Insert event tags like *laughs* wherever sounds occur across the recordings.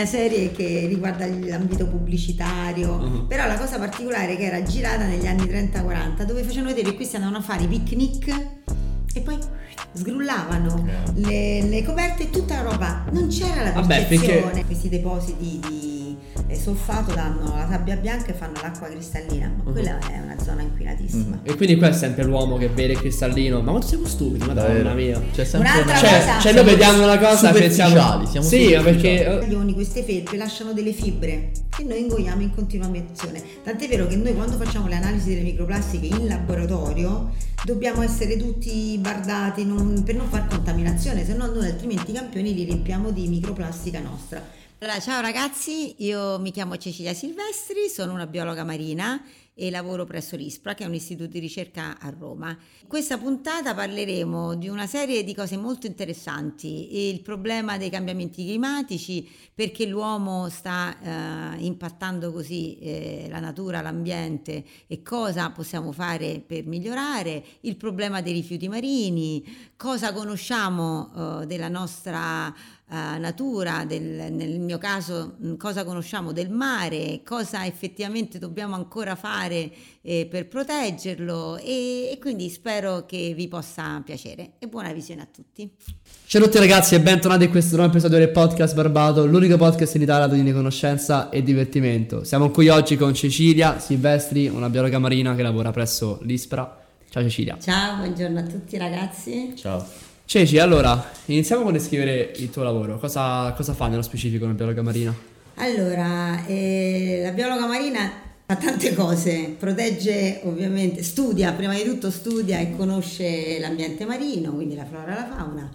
una serie che riguarda l'ambito pubblicitario, uh-huh. però la cosa particolare è che era girata negli anni 30-40 dove facevano vedere che questi andavano a fare i picnic e poi sgrullavano le, le, coperte e tutta la roba. Non c'era la percezione Vabbè, perché... questi depositi di e solfato danno la sabbia bianca e fanno l'acqua cristallina, ma uh-huh. quella è una zona inquinatissima. Uh-huh. E quindi qua è sempre l'uomo che vede il cristallino, ma quanto siamo stupidi, madonna mia. C'è sempre Un'altra una... cioè, cioè noi vediamo una cosa pensiamo siamo Sì, perché Gli queste felpe lasciano delle fibre che noi ingoiamo in continuazione. Tant'è vero che noi quando facciamo le analisi delle microplastiche in laboratorio dobbiamo essere tutti bardati non, per non far contaminazione, se no noi altrimenti i campioni li riempiamo di microplastica nostra. Allora, ciao ragazzi, io mi chiamo Cecilia Silvestri, sono una biologa marina e lavoro presso l'ISPRA, che è un istituto di ricerca a Roma. In questa puntata parleremo di una serie di cose molto interessanti, il problema dei cambiamenti climatici, perché l'uomo sta eh, impattando così eh, la natura, l'ambiente e cosa possiamo fare per migliorare, il problema dei rifiuti marini, cosa conosciamo eh, della nostra natura, del, nel mio caso cosa conosciamo del mare, cosa effettivamente dobbiamo ancora fare eh, per proteggerlo e, e, quindi spero che vi possa piacere e buona visione a tutti. Ciao a tutti ragazzi e bentornati in questo nuovo episodio del podcast Barbato, l'unico podcast in Italia di conoscenza e divertimento. Siamo qui oggi con Cecilia Silvestri, una biologa marina che lavora presso l'ISPRA. Ciao Cecilia. Ciao, buongiorno a tutti ragazzi. Ciao. Ceci, allora, iniziamo con descrivere il tuo lavoro. Cosa, cosa fa nello specifico una biologa marina? Allora, eh, la biologa marina fa tante cose, protegge ovviamente, studia, prima di tutto studia e conosce l'ambiente marino, quindi la flora e la fauna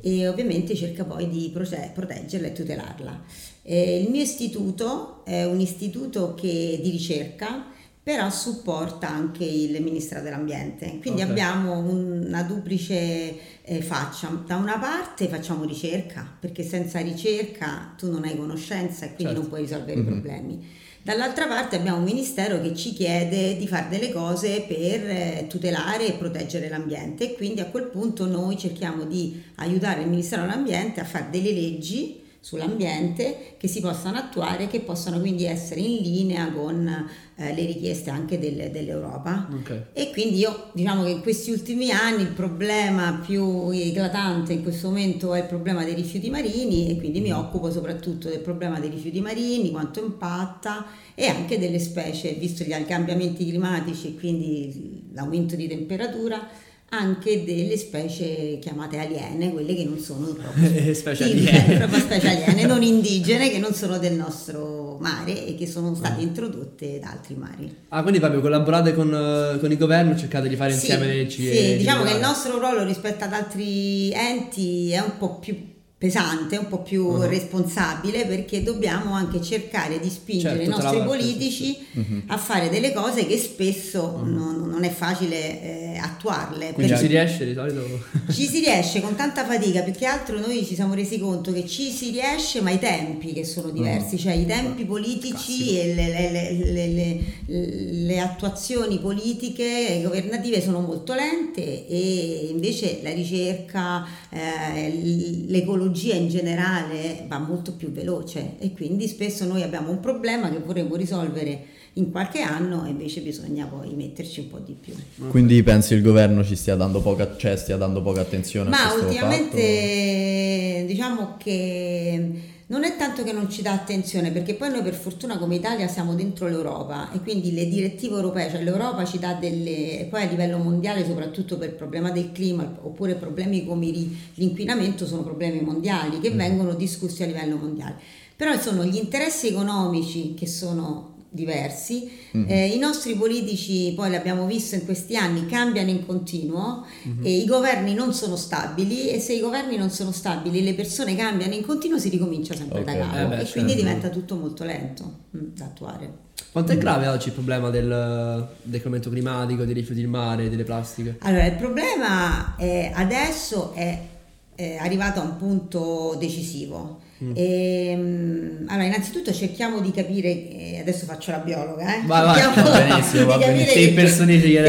e ovviamente cerca poi di proteggerla e tutelarla. Eh, il mio istituto è un istituto che, di ricerca però supporta anche il Ministero dell'Ambiente. Quindi okay. abbiamo una duplice eh, faccia. Da una parte facciamo ricerca, perché senza ricerca tu non hai conoscenza e quindi certo. non puoi risolvere mm-hmm. i mhm. problemi. Dall'altra parte abbiamo un ministero che ci chiede di fare delle cose per eh, tutelare e proteggere l'ambiente e quindi a quel punto noi cerchiamo di aiutare il Ministero dell'Ambiente a fare delle leggi sull'ambiente che si possano attuare, che possano quindi essere in linea con eh, le richieste anche del, dell'Europa. Okay. E quindi io diciamo che in questi ultimi anni il problema più eclatante in questo momento è il problema dei rifiuti marini e quindi mi mm. occupo soprattutto del problema dei rifiuti marini, quanto impatta e anche delle specie, visto gli cambiamenti climatici e quindi l'aumento di temperatura anche delle specie chiamate aliene, quelle che non sono proprio *laughs* specie, aliene. proprio specie *laughs* aliene, non indigene, che non sono del nostro mare e che sono state introdotte da altri mari. Ah, quindi proprio collaborate con, con il governo, cercate di fare sì, insieme le leggi? Sì, diciamo che il nostro ruolo rispetto ad altri enti è un po' più pesante, un po' più uh-huh. responsabile perché dobbiamo anche cercare di spingere certo, i nostri politici uh-huh. a fare delle cose che spesso uh-huh. non, non, è facile eh, attuarle. Quindi ci si riesce di solito? *laughs* Ci si riesce con tanta fatica, più che altro noi ci siamo resi conto che ci si riesce ma i tempi che sono diversi, cioè i tempi politici Classico. e le, le, le, le, attuazioni politiche e governative sono molto lente e invece la ricerca, eh, l'ecologia tecnologia in generale va molto più veloce e quindi spesso noi abbiamo un problema che vorremmo risolvere in qualche anno e invece bisogna poi metterci un po' di più. Quindi pensi il governo ci stia dando poca, cioè stia dando poca attenzione Ma a questo ultimamente fatto? diciamo che non è tanto che non ci dà attenzione, perché poi noi per fortuna come Italia siamo dentro l'Europa e quindi le direttive europee, cioè l'Europa ci dà delle, poi a livello mondiale soprattutto per il problema del clima oppure problemi come l'inquinamento sono problemi mondiali che mm. vengono discussi a livello mondiale. Però sono gli interessi economici che sono diversi. Mm-hmm. Eh, I nostri politici, poi l'abbiamo visto in questi anni, cambiano in continuo mm-hmm. e i governi non sono stabili e se i governi non sono stabili le persone cambiano in continuo si ricomincia sempre okay. da capo eh beh, e certo. quindi diventa tutto molto lento mh, mm, da attuare. Quanto è grave oggi il problema del, del cambiamento climatico, dei rifiuti del mare, delle plastiche? Allora, il problema è, adesso è, è arrivato a un punto decisivo Mm. E, ehm, allora, innanzitutto cerchiamo di capire, eh, adesso faccio la biologa, eh? Vai, vai, Cerchiamo *laughs* va benissimo, va che-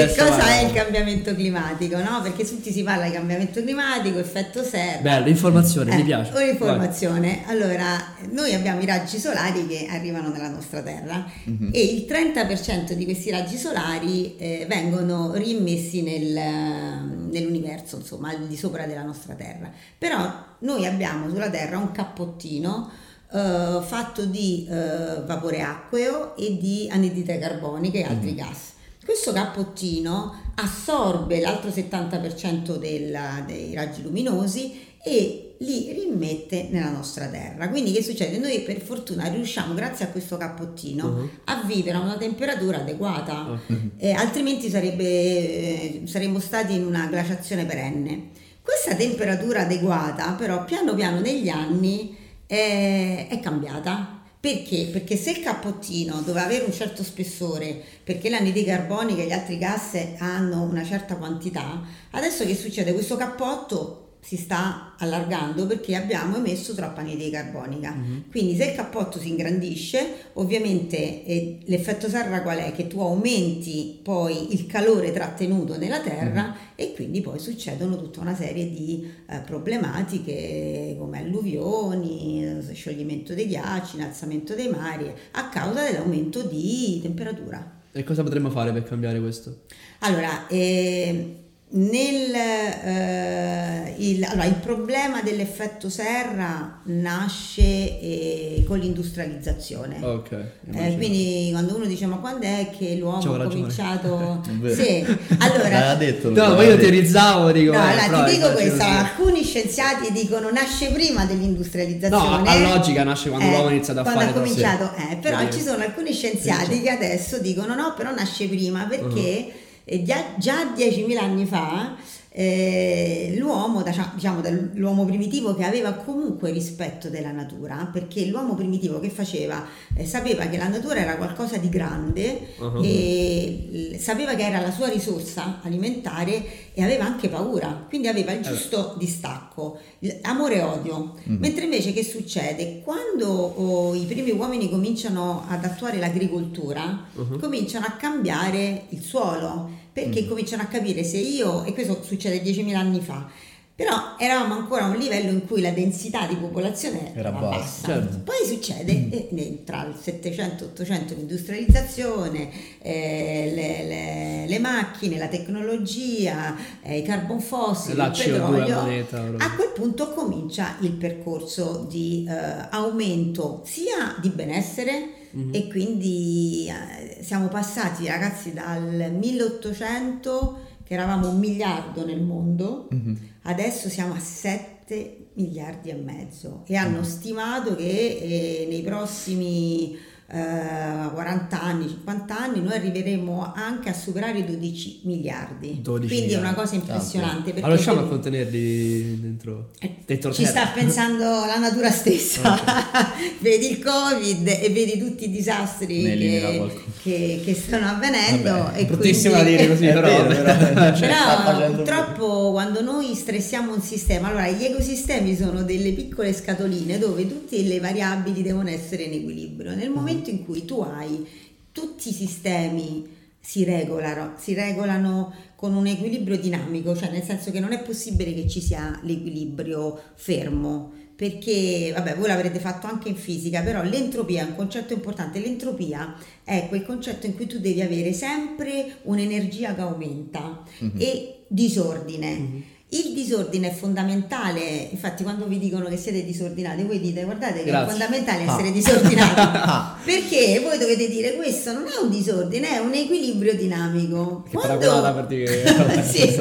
che cosa vai, è vai. il cambiamento climatico, no? Perché tutti si parla di cambiamento climatico, effetto serra. Bello, informazione, mi Eh, piace. Un'informazione. Allora, noi abbiamo i raggi solari che arrivano nella nostra Terra Mhm. e il 30% di questi raggi solari eh, vengono rimmessi nel- nell'universo, insomma, al di sopra della nostra Terra. Però noi abbiamo sulla Terra un cappottino eh, fatto di eh, vapore acqueo e di anidride carbonica e altri gas. Questo cappottino assorbe l'altro 70% della- dei raggi luminosi e li rimette nella nostra terra. Quindi che succede? Noi per fortuna riusciamo, grazie a questo cappottino, Mhm. a vivere a una temperatura adeguata, Ok. Eh, altrimenti sarebbe, eh, saremmo stati in una glaciazione perenne. Questa temperatura adeguata però piano piano negli anni è, è cambiata. Perché? Perché se il cappottino doveva avere un certo spessore, perché l'anidride carbonica e gli altri gas hanno una certa quantità, adesso che succede? Questo cappotto si sta allargando perché abbiamo emesso troppa anidride carbonica. Quindi se il cappotto si ingrandisce, ovviamente eh, l'effetto serra qual è? Che tu aumenti poi il calore trattenuto nella terra e quindi poi succedono tutta una serie di eh, problematiche come alluvioni, scioglimento dei ghiacci, innalzamento dei mari a causa dell'aumento di temperatura. E cosa potremmo fare per cambiare questo? Allora, eh, nel, eh, il, allora, il problema dell'effetto serra nasce eh, con l'industrializzazione. Ok. Eh, quindi quando uno dice ma quando è che l'uomo C'ho ha ragione. cominciato... *laughs* Sì, L'ha allora... detto. No, poi io teorizzavo, dico... No, eh, allora, però ti dico questo, sì. alcuni scienziati dicono nasce prima dell'industrializzazione. No, a logica nasce quando Eh, l'uomo ha iniziato a quando fare ha cominciato, eh, però Quindi- ci sono alcuni scienziati che adesso dicono no, però nasce prima perché Uh-huh. Eh, già, già 10.000 anni fa eh, l'uomo, diciamo dell'uomo primitivo che aveva comunque rispetto della natura, perché l'uomo primitivo che faceva Eh, sapeva che la natura era qualcosa di grande Uh-huh. e sapeva che era la sua risorsa alimentare e aveva anche paura, quindi aveva Eh il giusto distacco, amore e odio. Mentre invece che succede? Quando oh, i primi uomini cominciano ad attuare l'agricoltura, Uh-huh. cominciano a cambiare il suolo, perché cominciano a capire se io, e questo succede 10.000 anni fa, però eravamo ancora a un livello in cui la densità di popolazione Era era bassa, certo. Poi succede eh, ne- tra il 700 e 800 l'industrializzazione, eh, le, le- le macchine, la tecnologia, eh, i carbon fossili, La il CO2 petrolio. a moneta. A quel punto comincia il percorso di eh, aumento sia di benessere Mhm. e quindi eh, siamo passati ragazzi dal 1800 che eravamo un miliardo nel mondo Mhm. Adesso siamo a 7 miliardi e mezzo e hanno stimato che eh, nei prossimi eh, 40 anni, 50 anni noi arriveremo anche a superare i 12 miliardi. 12 Quindi è una miliardi. cosa impressionante. Ma riusciamo a contenerli dentro, eh, dentro ci terra? sta pensando la natura stessa, *laughs* vedi il covid e vedi tutti i disastri che, che- che stanno avvenendo. Vabbè, e Bruttissimo da quindi- dire così, però... vero, però, cioè, Però purtroppo quando noi stressiamo un sistema, allora gli ecosistemi sono delle piccole scatoline dove tutte le variabili devono essere in equilibrio. Nel momento in cui tu hai tutti i sistemi si regolano, si regolano con un equilibrio dinamico, cioè nel senso che non è possibile che ci sia l'equilibrio fermo, perché vabbè, voi l'avrete fatto anche in fisica, però l'entropia è un concetto importante. L'entropia è quel concetto in cui tu devi avere sempre un'energia che aumenta e disordine. Il disordine è fondamentale, infatti quando vi dicono che siete disordinati, voi dite guardate che Grazie. è fondamentale Ah. essere disordinati, *laughs* Ah. perché voi dovete dire questo non è un disordine, è un equilibrio dinamico. Che paragonata per dire *laughs* sì,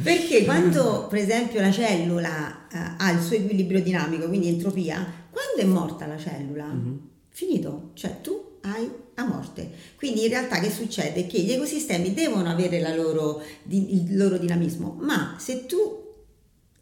perché quando per esempio la cellula eh, ha il suo equilibrio dinamico, quindi entropia, quando è morta la cellula, Mhm. finito, cioè tu hai a morte. Quindi in realtà che succede? Che gli ecosistemi devono avere la loro, il loro dinamismo, ma se tu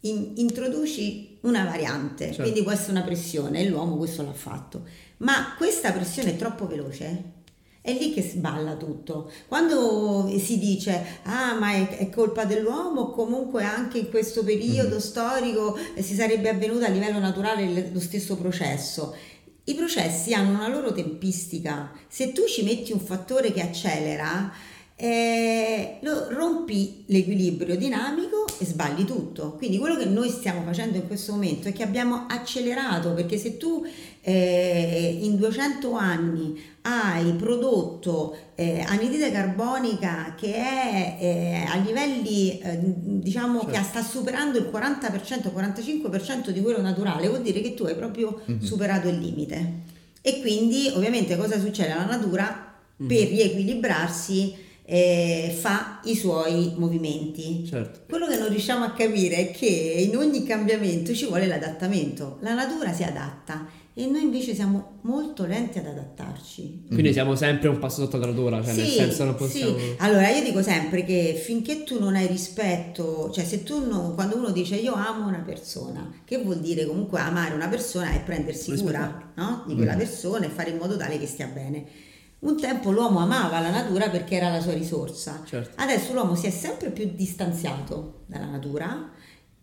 in- introduci una variante, Certo. quindi può essere una pressione, e l'uomo questo l'ha fatto, ma questa pressione è troppo veloce, è lì che sballa tutto. Quando si dice, ah, ma è, è colpa dell'uomo, comunque anche in questo periodo storico eh, si sarebbe avvenuto a livello naturale lo stesso processo. I processi hanno una loro tempistica. Se tu ci metti un fattore che accelera, eh, rompi l'equilibrio dinamico e sbagli tutto. Quindi quello che noi stiamo facendo in questo momento è che abbiamo accelerato, perché se tu eh, in 200 anni hai prodotto eh, anidride carbonica che è eh, a livelli eh, diciamo certo. che sta superando il 40%, 45% di quello naturale, vuol dire che tu hai proprio mm-hmm. superato il limite. E quindi ovviamente cosa succede? La natura mm-hmm. per riequilibrarsi eh, fa i suoi movimenti. Certo. Quello che non riusciamo a capire è che in ogni cambiamento ci vuole l'adattamento. La natura si adatta e noi invece siamo molto lenti ad adattarci. Quindi mm. siamo sempre un passo sotto la natura, cioè sì, nel senso non possiamo... Sì. Allora io dico sempre che finché tu non hai rispetto, cioè se tu non, quando uno dice io amo una persona, che vuol dire comunque amare una persona e prendersi cura no? di quella mm. persona e fare in modo tale che stia bene un tempo l'uomo amava la natura perché era la sua risorsa, certo. adesso l'uomo si è sempre più distanziato dalla natura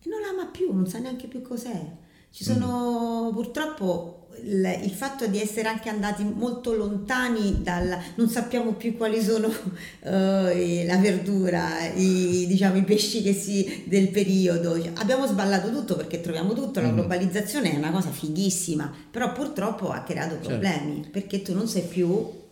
e non la ama più, non sa neanche più cos'è. Ci sono mm. purtroppo il, il, fatto di essere anche andati molto lontani dal non sappiamo più quali sono *laughs* uh, la verdura, i, diciamo, i pesci che si, del periodo. Abbiamo sballato tutto perché troviamo tutto. La mm. globalizzazione è una cosa fighissima, però purtroppo ha creato certo. problemi certo. perché tu non sai più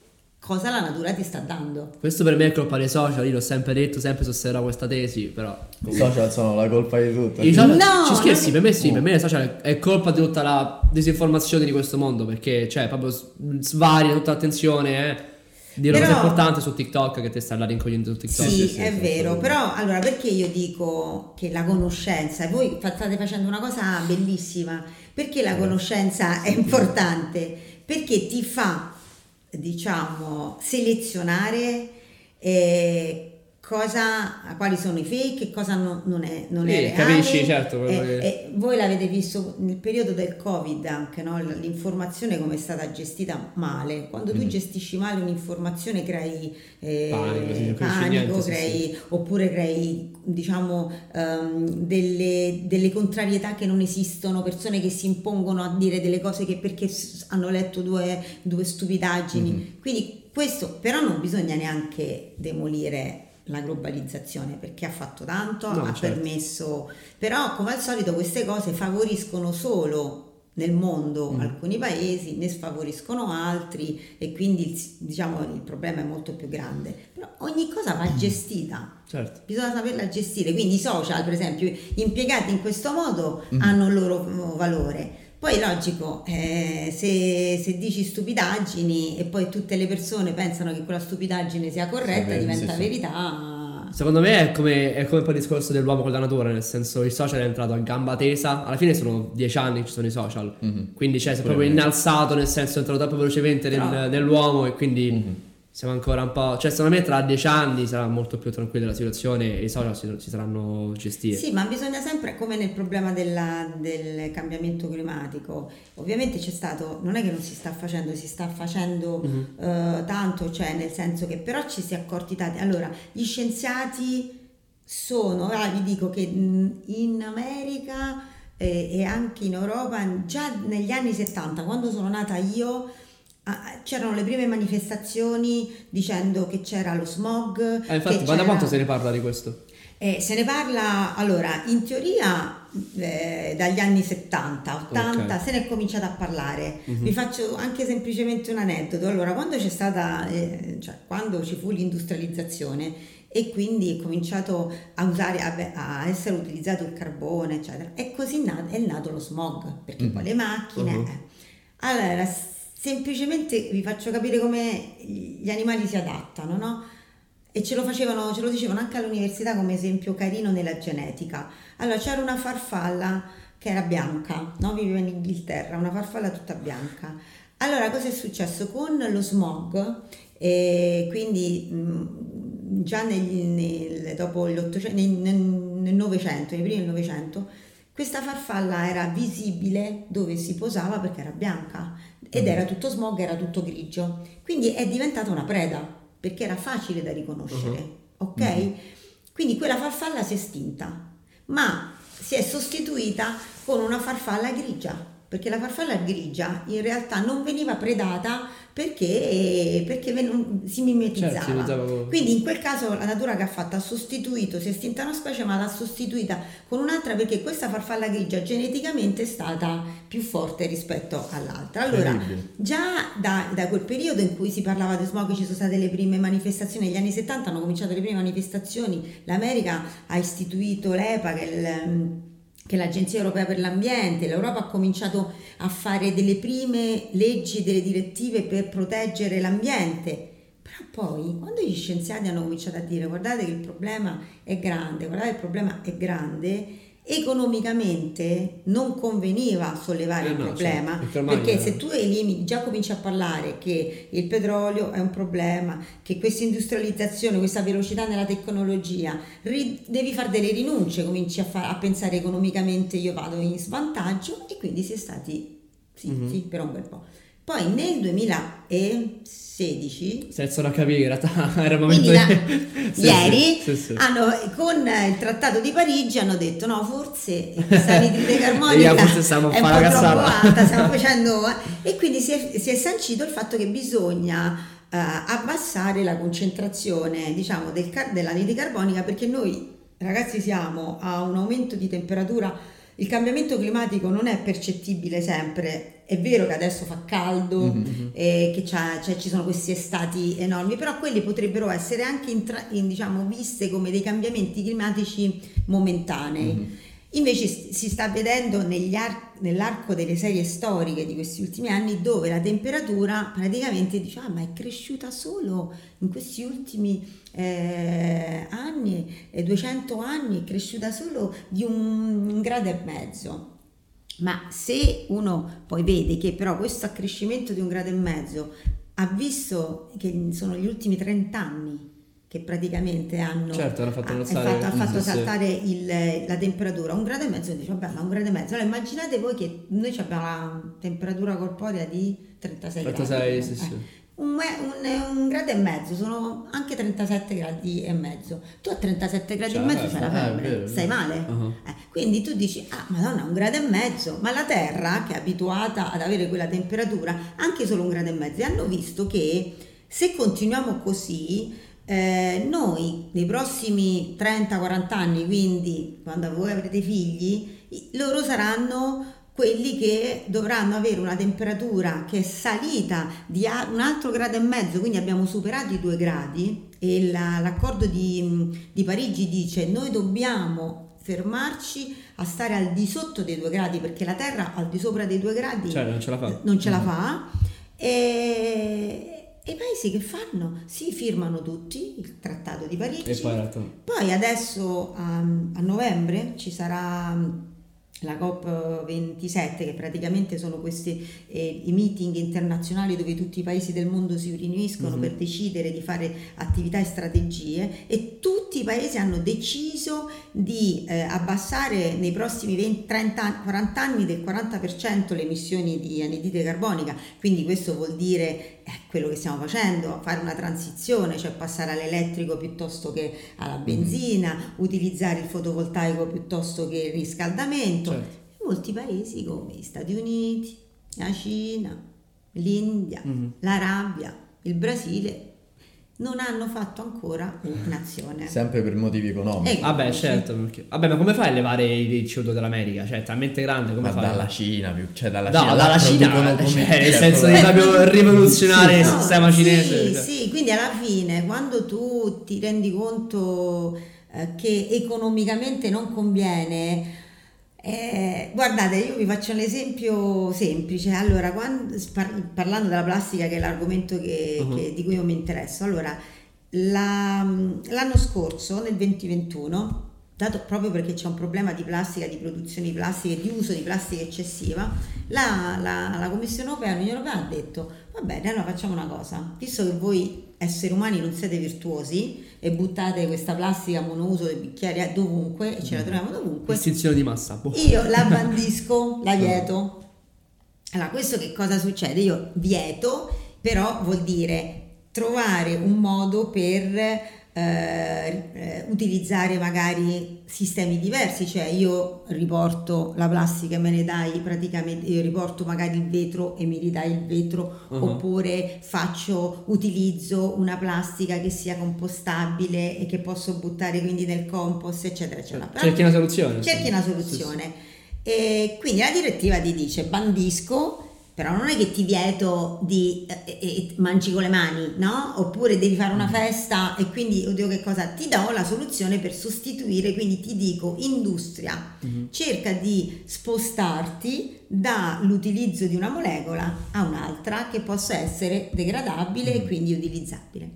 cosa la natura ti sta dando. Questo per me è colpa dei social, io l'ho sempre detto, sempre sosterrò questa tesi, però... I social sono la colpa di tutto. I social, no! Ci scherzi, per me sì, per me i social è colpa di tutta la disinformazione di questo mondo, perché cioè proprio svaria tutta l'attenzione, eh. Dire però, cosa importante su TikTok che te stai là rincogliendo su TikTok. Sì, sì, sì è sì, vero, però allora perché io dico che la conoscenza, e voi state facendo una cosa bellissima, perché la conoscenza è importante? Perché ti fa diciamo, selezionare eh, cosa, quali sono i fake e cosa non, non è, non sì, è reale. Capisci, certo. E, che... e voi l'avete visto nel periodo del Covid anche, no? l'informazione come è stata gestita male. Quando tu mm. gestisci male un'informazione crei eh, panico, sì, panico niente, crei, sì, oppure crei diciamo um, delle, delle, contrarietà che non esistono, persone che si impongono a dire delle cose che perché hanno letto due, due stupidaggini. Mm-hmm. Quindi questo però non bisogna neanche demolire la globalizzazione perché ha fatto tanto, no, ha certo. permesso, però come al solito queste cose favoriscono solo nel mondo mm. alcuni paesi, ne sfavoriscono altri e quindi diciamo il problema è molto più grande. Però ogni cosa va mm. gestita, certo. bisogna saperla gestire, quindi i social per esempio impiegati in questo modo mm. hanno il loro valore poi logico, eh, se, se, dici stupidaggini e poi tutte le persone pensano che quella stupidaggine sia corretta, sì, diventa sì, verità. Secondo me è come, è come poi il discorso dell'uomo con la natura, nel senso il social è entrato a gamba tesa, alla fine sono dieci anni che ci sono i social, mm-hmm. quindi cioè, si è proprio innalzato, nel senso è entrato troppo velocemente nel, nell'uomo e quindi... Mm-hmm siamo ancora un po'. Cioè, secondo me tra dieci anni sarà molto più tranquilla la situazione e i social si, si saranno gestiti. Sì, ma bisogna sempre, come nel problema della, del cambiamento climatico, ovviamente c'è stato, non è che non si sta facendo, si sta facendo mm-hmm. uh, tanto, cioè nel senso che però ci si è accorti tanti. Allora, gli scienziati sono, ah, vi dico che in America eh, e anche in Europa, già negli anni 70, quando sono nata io, c'erano le prime manifestazioni dicendo che c'era lo smog. Eh, infatti, ma da quanto se ne parla di questo? Eh, se ne parla, allora, in teoria eh, dagli anni 70, 80, okay. se ne è cominciato a parlare. Mm-hmm. Vi faccio anche semplicemente un aneddoto. Allora, quando c'è stata, eh, cioè, quando ci fu l'industrializzazione e quindi è cominciato a usare, a, a essere utilizzato il carbone, eccetera, e così è nato lo smog, perché mm-hmm. poi le macchine... Uh-huh. Allora, semplicemente vi faccio capire come gli animali si adattano, no? E ce lo facevano, ce lo dicevano anche all'università come esempio carino nella genetica. Allora c'era una farfalla che era bianca, no? Viveva in Inghilterra, una farfalla tutta bianca. Allora cosa è successo con lo smog? E quindi mh, già nel, nel, dopo nel, nel Novecento, nei primi del Novecento, questa farfalla era visibile dove si posava perché era bianca ed mm. era tutto smog, era tutto grigio. Quindi è diventata una preda perché era facile da riconoscere, uh-huh. ok? Uh-huh. Quindi quella farfalla si è estinta, ma si è sostituita con una farfalla grigia. Perché la farfalla grigia in realtà non veniva predata perché, perché ven- si mimetizzava. Certo, con- Quindi in quel caso la natura che ha fatto ha sostituito, si è estinta una specie ma l'ha sostituita con un'altra perché questa farfalla grigia geneticamente è stata più forte rispetto all'altra. Allora, Incredibile. già da, da quel periodo in cui si parlava di smog ci sono state le prime manifestazioni, negli anni 70 hanno cominciato le prime manifestazioni, l'America ha istituito l'EPA che è il che l'Agenzia Europea per l'Ambiente, l'Europa ha cominciato a fare delle prime leggi, delle direttive per proteggere l'ambiente. Però poi, quando gli scienziati hanno cominciato a dire guardate che il problema è grande, guardate che il problema è grande, economicamente non conveniva sollevare Eh il no, problema, perché ormai perché se tu elimini, già cominci a parlare che il petrolio è un problema, che questa industrializzazione, questa velocità nella tecnologia, ri- devi fare delle rinunce, cominci a, fa- a pensare economicamente io vado in svantaggio e quindi si è stati zitti Mhm. per un bel po'. Poi nel 2016 Si iniziano a capire *laughs* era il momento da- di... *laughs* *laughs* Sì, ieri sì, sì, hanno- con il trattato di Parigi hanno detto no forse questa anidride E carbonica forse stiamo è un po' troppo alta stiamo facendo e quindi si è, si è sancito il fatto che bisogna eh, abbassare la concentrazione diciamo del dell'anidride carbonica perché noi ragazzi siamo a un aumento di temperatura il cambiamento climatico non è percettibile sempre, è vero che adesso fa caldo, Mhm. e che c'ha- cioè, ci sono questi estati enormi, però quelli potrebbero essere anche intra- in, diciamo, viste come dei cambiamenti climatici momentanei. Mhm. Invece si sta vedendo negli ar- nell'arco delle serie storiche di questi ultimi anni dove la temperatura praticamente dice ah ma è cresciuta solo in questi ultimi eh, anni, eh, 200 anni, è cresciuta solo di un, un grado e mezzo. Ma se uno poi vede che però questo accrescimento di un grado e mezzo ha visto che sono gli ultimi 30 anni che praticamente hanno, Certo, hanno fatto ha- alzare- fatto, ha fatto saltare il- la temperatura, un grado e mezzo, dice vabbè ma un grado e mezzo, allora immaginate voi che noi abbiamo la temperatura corporea di 36 gradi. 36, sì, Eh, sì. Un, me- un- un grado e mezzo, sono anche 37 gradi e mezzo. Tu a 37 gradi C'è e mezzo febbre, la eh, febbre, stai male? Uh-huh. Eh, quindi tu dici, ah madonna, un grado e mezzo, ma la Terra che è abituata ad avere quella temperatura, anche solo un grado e mezzo, e hanno visto che se continuiamo così, eh, noi nei prossimi 30-40 anni, quindi quando voi avrete figli, loro saranno quelli che dovranno avere una temperatura che è salita di un altro grado e mezzo, quindi abbiamo superato i due gradi e la- l'accordo di, di Parigi dice noi dobbiamo fermarci a stare al di sotto dei due gradi perché la Terra al di sopra dei due gradi Cioè, non ce la fa. non ce la fa e, e i paesi che fanno? Si firmano tutti il trattato di Parigi poi poi adesso a, a novembre ci sarà mm, la COP27 che praticamente sono questi eh, i meeting internazionali dove tutti i paesi del mondo si riuniscono Mhm. per decidere di fare attività e strategie e tutti i paesi hanno deciso di eh, abbassare nei prossimi 20, 30, anni- 40 anni del 40% le emissioni di anidride carbonica, quindi questo vuol dire eh, quello che stiamo facendo, fare una transizione, cioè passare all'elettrico piuttosto che alla benzina, utilizzare il fotovoltaico piuttosto che il riscaldamento. Certo. Molti paesi come gli Stati Uniti, la Cina, l'India, Mhm. l'Arabia, il Brasile non hanno fatto ancora un'azione. Sempre per motivi economici. Eh, Vabbè, Sì. certo. perché- Vabbè, ma come fai a levare il CO2 dall'America? Cioè, è talmente grande, come Ma fai? dalla Cina, più, cioè dalla No, Cina. dalla Cina, producono come- cioè, nel cioè, senso di proprio- rivoluzionare il No, sistema sì, cinese. cioè. Sì, quindi alla fine quando tu ti rendi conto eh, che economicamente non conviene, eh, guardate, io vi faccio un esempio semplice. Allora, quando- par- parlando della plastica, che è l'argomento che- Uh-huh. che- di cui io mi interesso, allora, la- l'anno scorso, nel 2021, dato proprio perché c'è un problema di plastica, di produzione di plastica e di uso di plastica eccessiva, la, la- la Commissione Europea, l'Unione Europea ha detto, va bene, allora facciamo una cosa, visto che voi esseri umani non siete virtuosi e buttate questa plastica monouso dei bicchieri dovunque e ce la troviamo dovunque, Estinzione di massa. boh. io la *laughs* bandisco, la vieto. Allora, questo che cosa succede? Io vieto, però vuol dire trovare un modo per eh, eh, utilizzare magari sistemi diversi, cioè io riporto la plastica e me ne dai praticamente, io riporto magari il vetro e mi ridai il vetro, Uh-huh. oppure faccio, utilizzo una plastica che sia compostabile e che posso buttare quindi nel compost, eccetera, eccetera. Però- Cerchi una soluzione. cerchi una soluzione. E quindi la direttiva ti dice bandisco, però non è che ti vieto di eh, eh, mangi con le mani, no? Oppure devi fare una festa e quindi, oddio che cosa, ti do la soluzione per sostituire, quindi ti dico industria, cerca di spostarti dall'utilizzo di una molecola a un'altra che possa essere degradabile e quindi utilizzabile.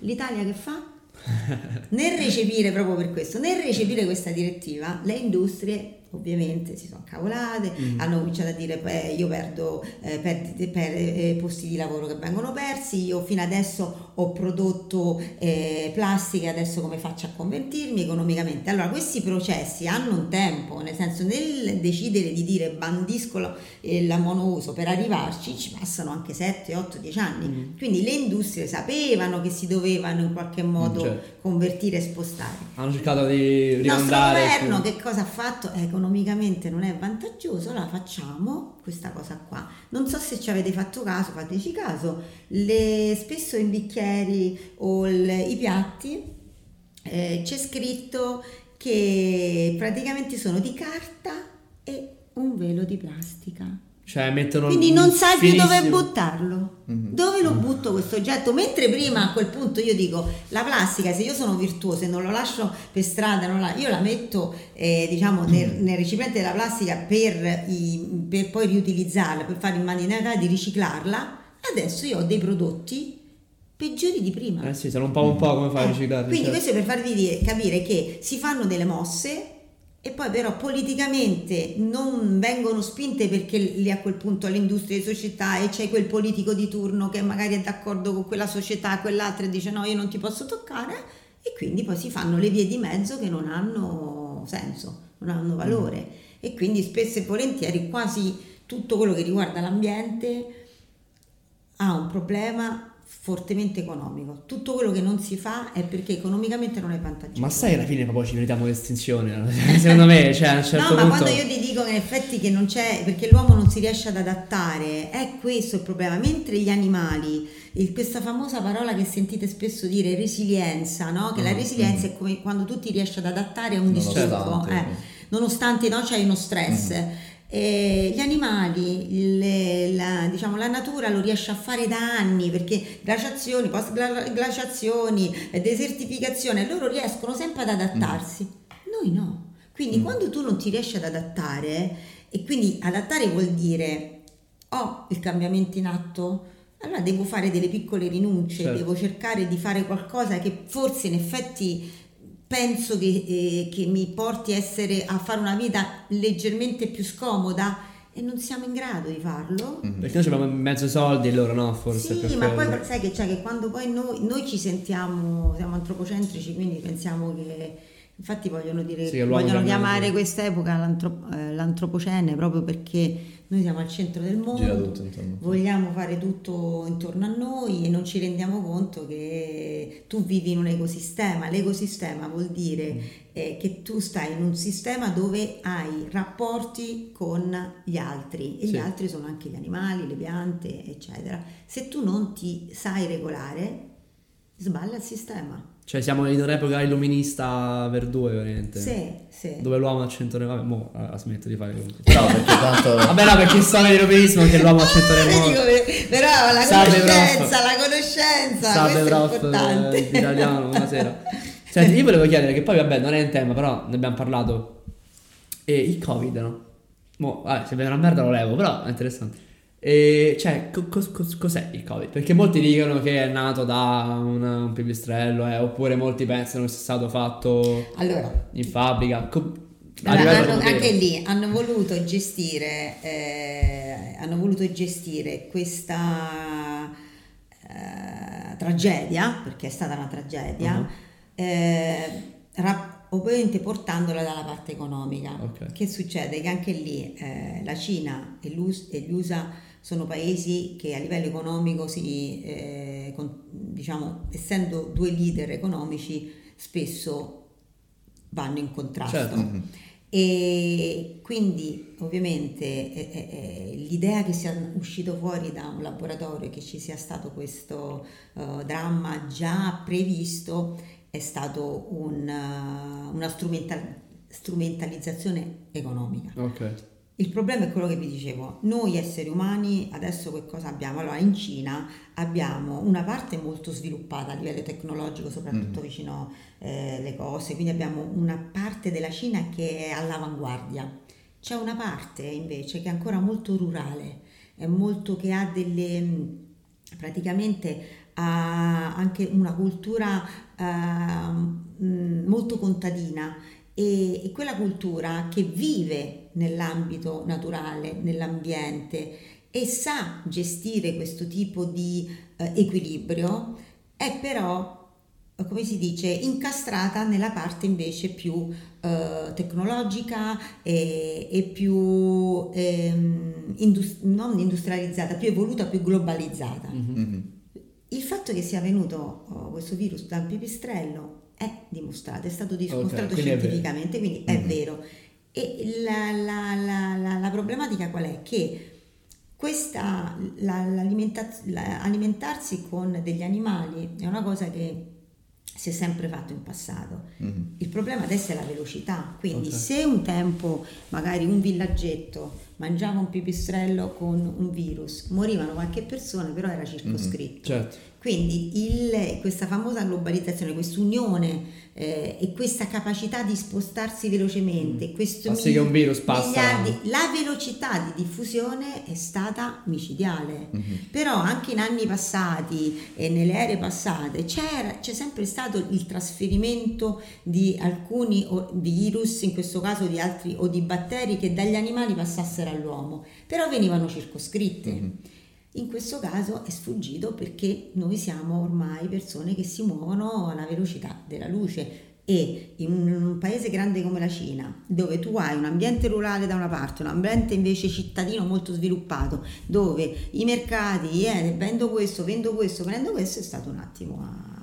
L'Italia che fa? *laughs* Nel recepire proprio per questo, nel recepire questa direttiva, le industrie ovviamente si sono cavolate, hanno cominciato a dire "Beh, io perdo eh, perdite per eh, posti di lavoro che vengono persi, io fino adesso ho prodotto eh, plastica, adesso come faccio a convertirmi economicamente? Allora questi processi hanno un tempo, nel senso nel decidere di dire bandisco la, eh, la monouso per arrivarci ci passano anche 7, 8, 10 anni, quindi le industrie sapevano che si dovevano in qualche modo certo. convertire e spostare. Hanno cercato di Il rimandare. governo su- che cosa ha fatto? Eh, economicamente non è vantaggioso, la facciamo questa cosa qua. Non so se ci avete fatto caso, fateci caso, le- spesso in bicchieri o il- i piatti eh, c'è scritto che praticamente sono di carta e un velo di plastica. Cioè, mettono. Quindi non sai più dove buttarlo. Dove lo butto questo oggetto? Mentre prima a quel punto io dico la plastica, se io sono virtuosa e non lo lascio per strada, non la- io la metto eh, diciamo nel, nel recipiente della plastica per, i- per poi riutilizzarla, per fare in maniera di riciclarla. Adesso io ho dei prodotti peggiori di prima. Eh sì, sono un po' un po' come fai a riciclarli. Quindi certo. questo è per farvi dire- capire che si fanno delle mosse e poi però politicamente non vengono spinte perché lì a quel punto l'industria di società e c'è quel politico di turno che magari è d'accordo con quella società, quell'altra e dice no io non ti posso toccare e quindi poi si fanno le vie di mezzo che non hanno senso, non hanno valore e quindi spesso e volentieri quasi tutto quello che riguarda l'ambiente ha un problema fortemente economico. Tutto quello che non si fa è perché economicamente non è vantaggioso. Ma sai alla fine proprio ci meritiamo l'estinzione? *laughs* Secondo me, cioè, a un certo no, ma punto. quando io ti dico che in effetti che non c'è, perché l'uomo non si riesce ad adattare, è questo il problema. Mentre gli animali, il- questa famosa parola che sentite spesso dire resilienza, no? che la Mm, resilienza è come quando tu ti riesci ad adattare a un disturbo, eh, nonostante no, c'hai uno stress. E gli animali, le- la, diciamo, la natura lo riesce a fare da anni perché glaciazioni, post glaciazioni, eh, desertificazione, loro riescono sempre ad adattarsi. Noi no. Quindi quando tu non ti riesci ad adattare, e quindi adattare vuol dire ho il cambiamento in atto, allora devo fare delle piccole rinunce, Certo. devo cercare di fare qualcosa che forse in effetti penso che, eh, che mi porti a, essere, a fare una vita leggermente più scomoda e non siamo in grado di farlo. Perché noi abbiamo mezzo soldi e loro no, forse. per Sì, ma poi quello. sai che c'è che quando poi noi, noi ci sentiamo, siamo antropocentrici, quindi pensiamo che infatti vogliono dire Sì, vogliono chiamare quest'epoca l'antro- eh, l'antropocene proprio perché noi siamo al centro del mondo, vogliamo fare tutto intorno a noi e non ci rendiamo conto che tu vivi in un ecosistema. L'ecosistema vuol dire Mm. eh, che tu stai in un sistema dove hai rapporti con gli altri e Sì. gli altri sono anche gli animali, le piante, eccetera. Se tu non ti sai regolare, sballa il sistema. Cioè, siamo in un'epoca illuminista per due, veramente. Sì, sì. Dove l'uomo al centro del. Vabbè, mo eh, smetto di fare comunque. No, perché tanto... Vabbè, no, perché so nell'illuminismo che l'uomo al centro del mondo. Però la Salve, conoscenza, prof. la conoscenza, Salve, prof. importante. eh, italiano, buonasera. Senti, io volevo chiedere che poi, vabbè, non è un tema, però ne abbiamo parlato. E il Covid, no? Mo, vabbè, se viene una merda lo levo, però è interessante. E, cioè, co- cos- cos'è il Covid? Perché molti dicono che è nato da un, un pipistrello, eh, oppure molti pensano che sia stato fatto Allora, in fabbrica. Co- Allora, hanno- anche lì hanno voluto gestire, eh, hanno voluto gestire questa eh, tragedia, perché è stata una tragedia, Uh-huh. eh, rap- ovviamente portandola dalla parte economica. Ok. Che succede? Che anche lì eh, la Cina e, e gli USA sono paesi che a livello economico si, eh, con- diciamo, essendo due leader economici, spesso vanno in contrasto. Certo. E quindi ovviamente eh, eh, eh, l'idea che sia uscito fuori da un laboratorio, che ci sia stato questo eh, dramma già previsto, è stato un, eh, una strumental- strumentalizzazione economica. Ok. Il problema è quello che vi dicevo, noi esseri umani adesso che cosa abbiamo? Allora in Cina abbiamo una parte molto sviluppata a livello tecnologico, soprattutto vicino eh, le cose, quindi abbiamo una parte della Cina che è all'avanguardia, c'è una parte invece che è ancora molto rurale, è molto che ha delle mh, praticamente ha anche una cultura mh, molto contadina e, e quella cultura che vive nell'ambito naturale, nell'ambiente e sa gestire questo tipo di eh, equilibrio, è però, eh, come si dice, incastrata nella parte invece più eh, tecnologica e, e più ehm, indus- non industrializzata, più evoluta, più globalizzata. Mhm. Il fatto che sia venuto oh, questo virus dal pipistrello è dimostrato, è stato dimostrato quindi è vero. scientificamente, quindi è Mhm. vero. E la, la- la- la- la problematica qual è? Che questa, alimentarsi con degli animali è una cosa che si è sempre fatto in passato. Mhm. Il problema adesso è la velocità, quindi Ok. se un tempo magari un villaggetto mangiava un pipistrello con un virus, morivano qualche persona, però era circoscritto. Certo. Quindi il- questa famosa globalizzazione, quest'unione eh, e questa capacità di spostarsi velocemente, questo Fa sì che un virus passa- miliardi- la velocità di diffusione è stata micidiale. Mhm. Però anche in anni passati e nelle ere passate c'era, c'è sempre stato il trasferimento di alcuni o- di virus, in questo caso di altri o di batteri che dagli animali passassero all'uomo, però venivano circoscritte. Mhm. In questo caso è sfuggito perché noi siamo ormai persone che si muovono alla velocità della luce e in un paese grande come la Cina, dove tu hai un ambiente rurale da una parte, un ambiente invece cittadino molto sviluppato, dove i mercati, eh, vendo questo, vendo questo, prendo questo, è stato un attimo a...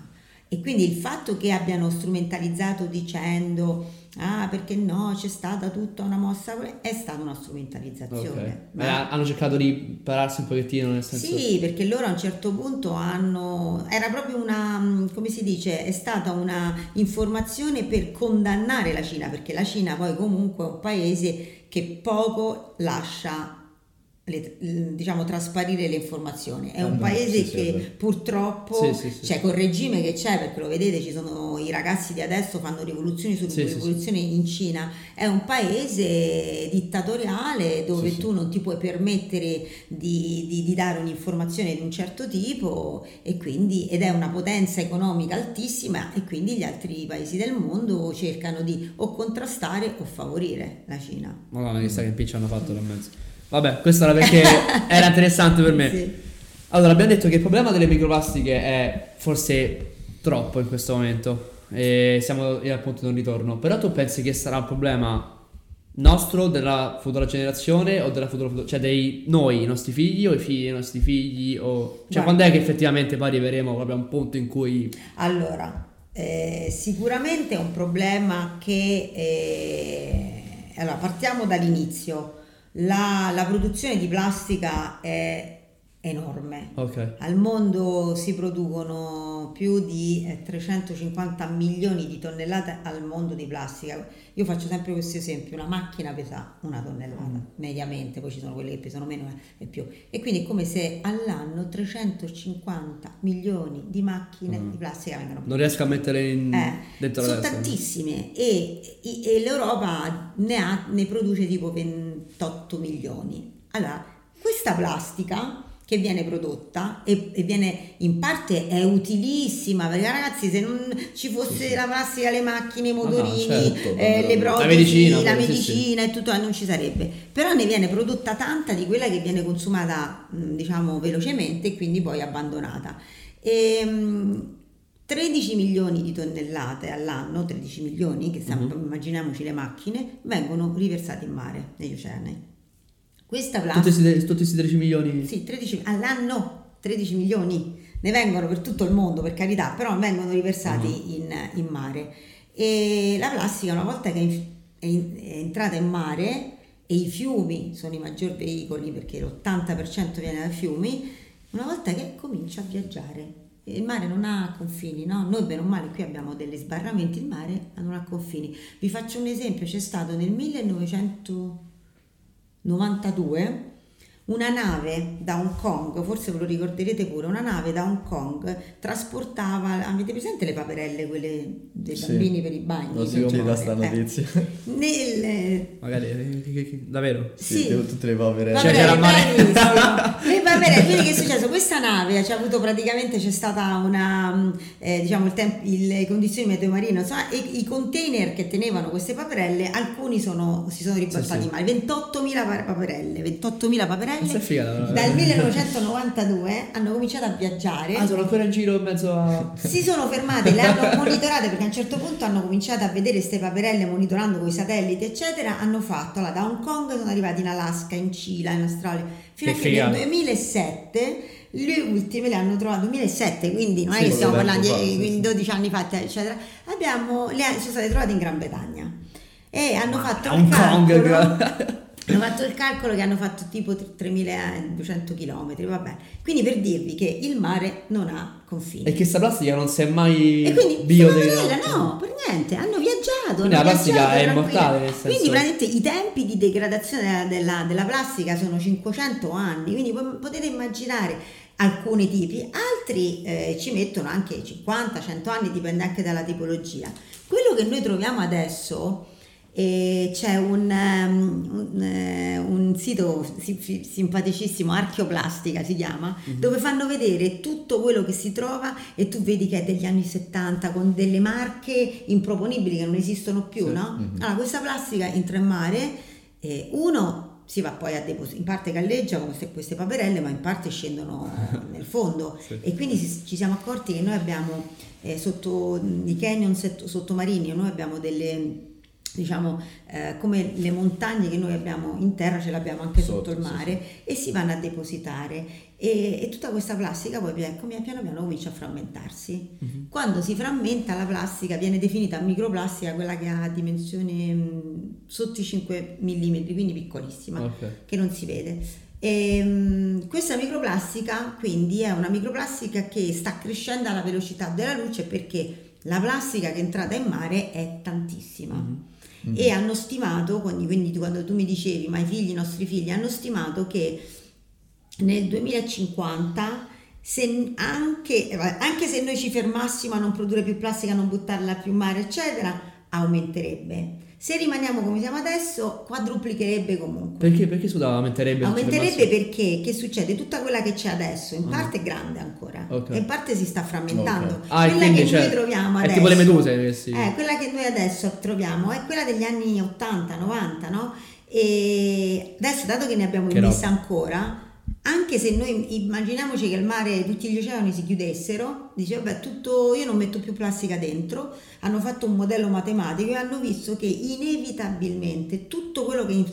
E quindi il fatto che abbiano strumentalizzato dicendo ah perché no c'è stata tutta una mossa, è stata una strumentalizzazione. Eh, Ma- hanno cercato di pararsi un pochettino nel senso... sì, perché loro a un certo punto hanno, era proprio una, mm, come si dice, è stata una informazione per condannare la Cina, perché la Cina poi comunque è un paese che poco lascia le- diciamo trasparire le informazioni è un Eh, paese sì, sì, che vero. purtroppo Sì, sì, sì. cioè col regime che c'è perché lo vedete ci sono i ragazzi di adesso fanno rivoluzioni su Sì, sì, rivoluzioni in Cina è un paese dittatoriale dove Sì, sì. tu non ti puoi permettere di, di- di dare un'informazione di un certo tipo e quindi, ed è una potenza economica altissima e quindi gli altri paesi del mondo cercano di o contrastare o favorire la Cina. Madonna, chissà che impiccio hanno fatto là in mezzo. Vabbè, questo era perché *laughs* era interessante per me. Sì. Allora, abbiamo detto che il problema delle microplastiche è forse troppo in questo momento. E siamo al punto di non ritorno. Però tu pensi che sarà un problema nostro, della futura generazione o della futura, cioè dei noi, i nostri figli o i figli dei nostri figli o cioè Guarda. quando è che effettivamente poi arriveremo proprio a un punto in cui Allora, eh, sicuramente è un problema che... eh, allora, partiamo dall'inizio. La, la produzione di plastica è enorme. Ok. Al mondo si producono più di eh, 350 milioni di tonnellate al mondo di plastica. Io faccio sempre questo esempio, una macchina pesa una tonnellata mediamente, poi ci sono quelle che pesano meno e più. E quindi è come se all'anno 350 milioni di macchine Mm. di plastica vengano Non riesco a mettere in, eh, dentro sono tantissime e, e l'Europa ne, ha, ne produce tipo 28 milioni. Allora, questa plastica che viene prodotta e, e viene in parte è utilissima perché ragazzi se non ci fosse la plastica le macchine, i no, motorini, certo, eh, le la protesi, medicina, la pure, sì, sì. medicina e tutto eh, non ci sarebbe però ne viene prodotta tanta di quella che viene consumata diciamo velocemente e quindi poi abbandonata Ehm, 13 milioni di tonnellate all'anno, 13 milioni, che stiamo, Mhm. immaginiamoci le macchine, vengono riversate in mare, negli oceani. Questa Tutti plastica... questi, tutti questi 13 milioni. Sì, 13 all'anno, 13 milioni, ne vengono per tutto il mondo, per carità, però vengono riversati Mhm. in, in mare. E la plastica, una volta che è, in- è in- è entrata in mare, e i fiumi sono i maggior veicoli perché l'80% viene dai fiumi, una volta che comincia a viaggiare. Il mare non ha confini, no? Noi bene o male qui abbiamo degli sbarramenti, il mare non ha confini. Vi faccio un esempio, c'è stato nel 1992 una nave da Hong Kong, forse ve lo ricorderete pure, una nave da Hong Kong trasportava, avete presente le paperelle, quelle dei Sì. bambini per i bagni? L'ho sentita sta Eh. notizia. Nel, Magari, eh, che- che- che- davvero? Sì, Sì. tutte le povere. Cioè, Paperelle, c'era bravissimo. Le paperelle, quindi che è successo? Questa nave c'è avuto praticamente c'è stata una mh, eh, diciamo il temp- il- le condizioni meteo marine, insomma, e i container che tenevano queste paperelle, alcuni sono, si sono ribaltati Sì, sì. mare, 28.000 pa- paperelle, 28.000 Questa è paperelle. figa. Dal 1992 hanno cominciato a viaggiare. Ah, sono ancora in giro in mezzo a... Si sono fermate, le hanno monitorate perché a un certo punto hanno cominciato a vedere queste paperelle monitorando con i satelliti, eccetera. Hanno fatto allora, da Hong Kong sono arrivati in Alaska, in Cile, in Australia, fino Che a che nel figata. 2007 le ultime le hanno trovate 2007, quindi non è Sì, che stiamo parlando di fa, sì, quindi sì. 12 anni fa, eccetera. Abbiamo, le sono state trovate in Gran Bretagna e hanno fatto Hong Kong, *laughs* Hanno fatto il calcolo che hanno fatto tipo 3200 km, vabbè. Quindi per dirvi che il mare non ha confini. E che sta plastica non si è mai E quindi biodegradata. no, per niente, hanno viaggiato. Quindi hanno la plastica viaggiato è immortale, nel senso- Quindi praticamente i tempi di degradazione della, della- plastica sono 500 anni, quindi po- potete immaginare alcuni tipi, altri eh, ci mettono anche 50-100 anni, dipende anche dalla tipologia. Quello che noi troviamo adesso e c'è un, ehm, un, eh, un sito simpaticissimo, Archeoplastica si chiama, dove fanno vedere tutto quello che si trova e tu vedi che è degli anni 70 con delle marche improponibili che non esistono più, Sì. no? Allora questa plastica entra in mare e uno si va poi a depositare, in parte galleggia con queste, queste paperelle ma in parte scendono *laughs* nel fondo Sì. e quindi si- ci siamo accorti che noi abbiamo eh, sotto i canyon sottomarini, noi abbiamo delle diciamo eh, come le montagne che noi abbiamo in terra ce l'abbiamo anche sotto, Sotto, il sì, mare e si vanno a depositare e, e tutta questa plastica poi come piano piano comincia a frammentarsi Mhm. quando si frammenta la plastica viene definita microplastica quella che ha dimensione mh, sotto i 5 mm quindi piccolissima Ok. che non si vede. E, mh, questa microplastica quindi è una microplastica che sta crescendo alla velocità della luce perché la plastica che è entrata in mare è tantissima. Mhm. E hanno stimato, quindi, quindi quando tu mi dicevi, ma i figli, i nostri figli, hanno stimato che nel 2050 se anche, anche se noi ci fermassimo a non produrre più plastica, a non buttarla più in mare, eccetera, aumenterebbe. Se rimaniamo come siamo adesso, quadruplicherebbe comunque. Perché, perché scusa, aumenterebbe? Aumenterebbe perché che succede? Tutta quella che c'è adesso in Ah. parte è grande ancora Ok. e in parte si sta frammentando. Ok. Ah, quella che cioè, noi troviamo è adesso tipo le meduse si... eh, quella che noi adesso troviamo è quella degli anni 80, 90, no? E adesso, dato che ne abbiamo Che immessa roba. ancora, anche se noi immaginiamoci che il mare, tutti gli oceani si chiudessero, dice vabbè, tutto, io non metto più plastica dentro, hanno fatto un modello matematico e hanno visto che inevitabilmente tutto quello che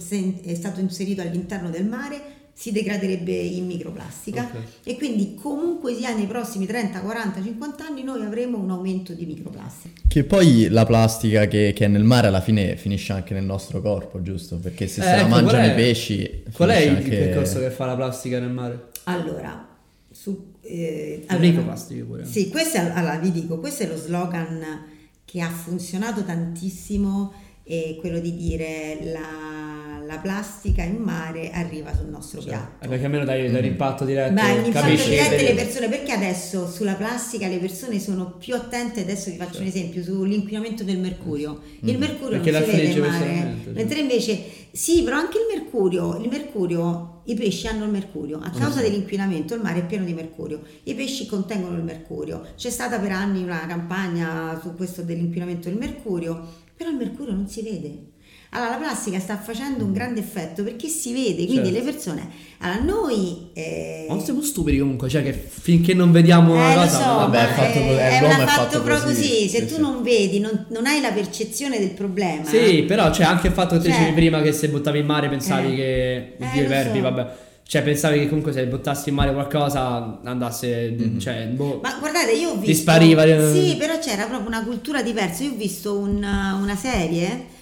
è stato inserito all'interno del mare si degraderebbe in microplastica Ok. e quindi comunque sia nei prossimi 30, 40, 50 anni noi avremo un aumento di microplastica. Che poi la plastica che, che è nel mare alla fine finisce anche nel nostro corpo, giusto? Perché se Eh, se la ecco, mangiano qual è- i pesci... Qual è il anche- percorso che fa la plastica nel mare? Allora, su, eh, allora, pure. Sì, questo è, allora vi dico, questo è lo slogan che ha funzionato tantissimo, è quello di dire la, la plastica in mare arriva sul nostro Cioè, piatto. eh, perché almeno dai, dai l'impatto diretto, Ma l'impatto diretto che- le persone, perché adesso sulla plastica le persone sono più attente, adesso vi faccio un esempio, sull'inquinamento del mercurio. Il mercurio Perché non si vede in mare, mentre invece sì, però anche il mercurio, il mercurio, i pesci hanno il mercurio, a causa dell'inquinamento il mare è pieno di mercurio, i pesci contengono il mercurio, c'è stata per anni una campagna su questo dell'inquinamento del mercurio, però il mercurio non si vede. Allora la plastica sta facendo un grande effetto perché si vede, quindi Certo. le persone... Allora noi... eh, Ma non siamo stupidi comunque, cioè che finché non vediamo una eh, lo cosa... so, vabbè, è fatto è, è- una è fatto, fatto proprio così, così, se sì, tu sì. non vedi, non, non hai la percezione del problema. Sì, però c'è anche il fatto che te Cioè- dicevi prima che se buttavi in mare pensavi Eh. che... Eh, Oddio, i lo verbi, so. vabbè. Cioè pensavi che comunque se buttassi in mare qualcosa andasse... Mhm. Cioè, boh... Ma guardate, io ho visto. Dispariva, eh. Sì, però c'era proprio una cultura diversa. Io ho visto una, una serie,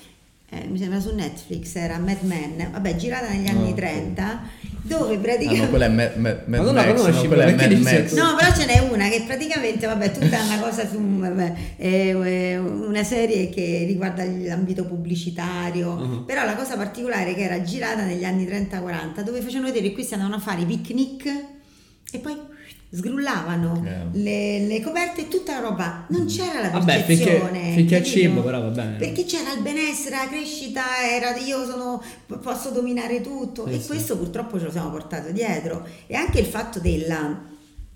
eh, mi sembra su Netflix, era Mad Men, vabbè, girata negli anni Ah, ok. 30, dove Ah no, praticamente. quella è Mad, Mad, Mad Ma non la Max, conosci, no, quella è Mad Max. No, però ce n'è una che praticamente, vabbè, tutta una cosa su vabbè, è, è una serie che riguarda l'ambito pubblicitario, Mhm. però la cosa particolare è che era girata negli anni 30-40, dove facevano vedere che questi andavano a fare i picnic e poi sgrullavano Eh. le, le coperte tutta la roba. Non c'era la Vabbè, percezione. finché, finché è capito? cibo però va bene. Perché c'era il benessere, la crescita, era io sono, posso dominare tutto Sì, e sì. questo purtroppo ce lo siamo portato dietro e anche il fatto della,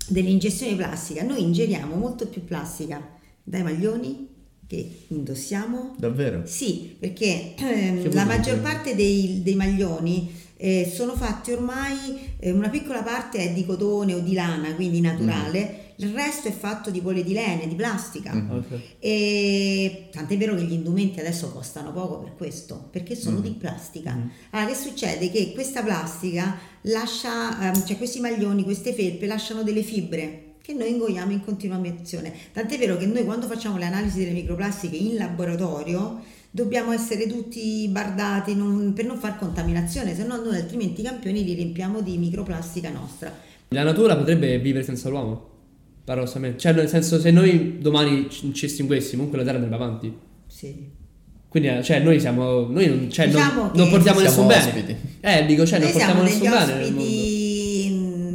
dell'ingestione plastica, noi ingeriamo molto più plastica dai maglioni che indossiamo. Davvero? Sì, perché *clears throat* ehm, la maggior parte dei, dei maglioni eh, sono fatti ormai, eh, una piccola parte è di cotone o di lana, quindi naturale, il resto è fatto di polietilene, di plastica. Mm. Ok. E tant'è vero che gli indumenti adesso costano poco per questo, perché sono Mm. di plastica. Mm. Allora, che succede? Che questa plastica lascia, ehm, cioè questi maglioni, queste felpe lasciano delle fibre che noi ingoiamo in continuazione. Tant'è vero che noi quando facciamo le analisi delle microplastiche in laboratorio dobbiamo essere tutti bardati non- per non far contaminazione, se no noi altrimenti i campioni li riempiamo di microplastica nostra. La natura potrebbe vivere senza l'uomo? Paradossalmente. Cioè, nel senso, se noi domani ci estinguessimo, comunque la Terra andrebbe avanti. Sì. Quindi, eh, cioè, noi siamo. Noi non, cioè, non- Diciamo non, che portiamo siamo nessun ospiti. bene. Eh, dico, cioè, non noi siamo portiamo degli nessun bene. nel mondo. ospiti,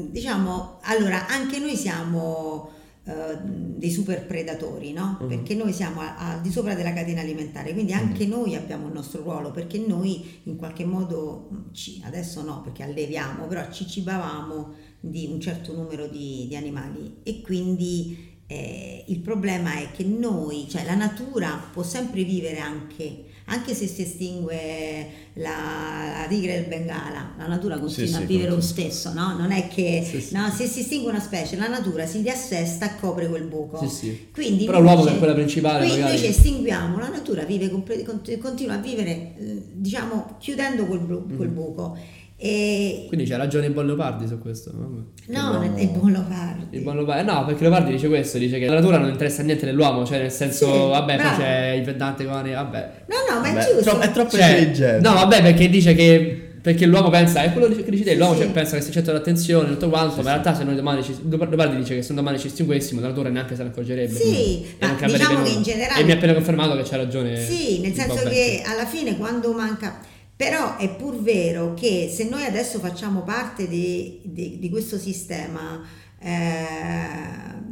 mh, diciamo, allora anche noi siamo eh, dei super predatori, no? Mhm. Perché noi siamo al di sopra della catena alimentare, quindi anche noi abbiamo il nostro ruolo, perché noi in qualche modo, mh, ci- adesso no, perché alleviamo, però ci cibavamo di un certo numero di, di animali e quindi eh, il problema è che noi, cioè la natura può sempre vivere anche, anche se si estingue la, la tigre del Bengala, la natura continua sì, a vivere lo stesso, no? Non è che Sì, sì. no, se si estingue una specie, la natura si riassesta e copre quel buco. Sì, sì. Quindi Però l'uomo che è quella principale, Quindi magari. noi ci estinguiamo, la natura vive continua a vivere, eh, diciamo, chiudendo quel, bu- quel Mhm. buco. E Quindi c'ha ragione il buon Leopardi su questo. vabbè. no, è buon Leopardi. Il buon Leopardi. No, perché Leopardi dice questo: dice che la natura non interessa niente dell'uomo. Cioè, nel senso, Sì, vabbè, poi c'è il Dante Coni, vabbè. No, no, ma Vabbè, è giusto. tro- è troppo Cioè, intelligente. no, vabbè, perché dice che. Perché l'uomo pensa, è quello che dici te, l'uomo Sì. cioè, pensa che sia centro d'attenzione, tutto quanto, Sì, ma in realtà se noi domani ci. Leopardi dice che se domani ci estinguessimo, la natura neanche se ne accorgerebbe. Sì, ma diciamo che in generale- E mi ha appena confermato che c'ha ragione. Sì, nel senso che alla fine quando manca... Però è pur vero che se noi adesso facciamo parte di, di- di questo sistema, eh,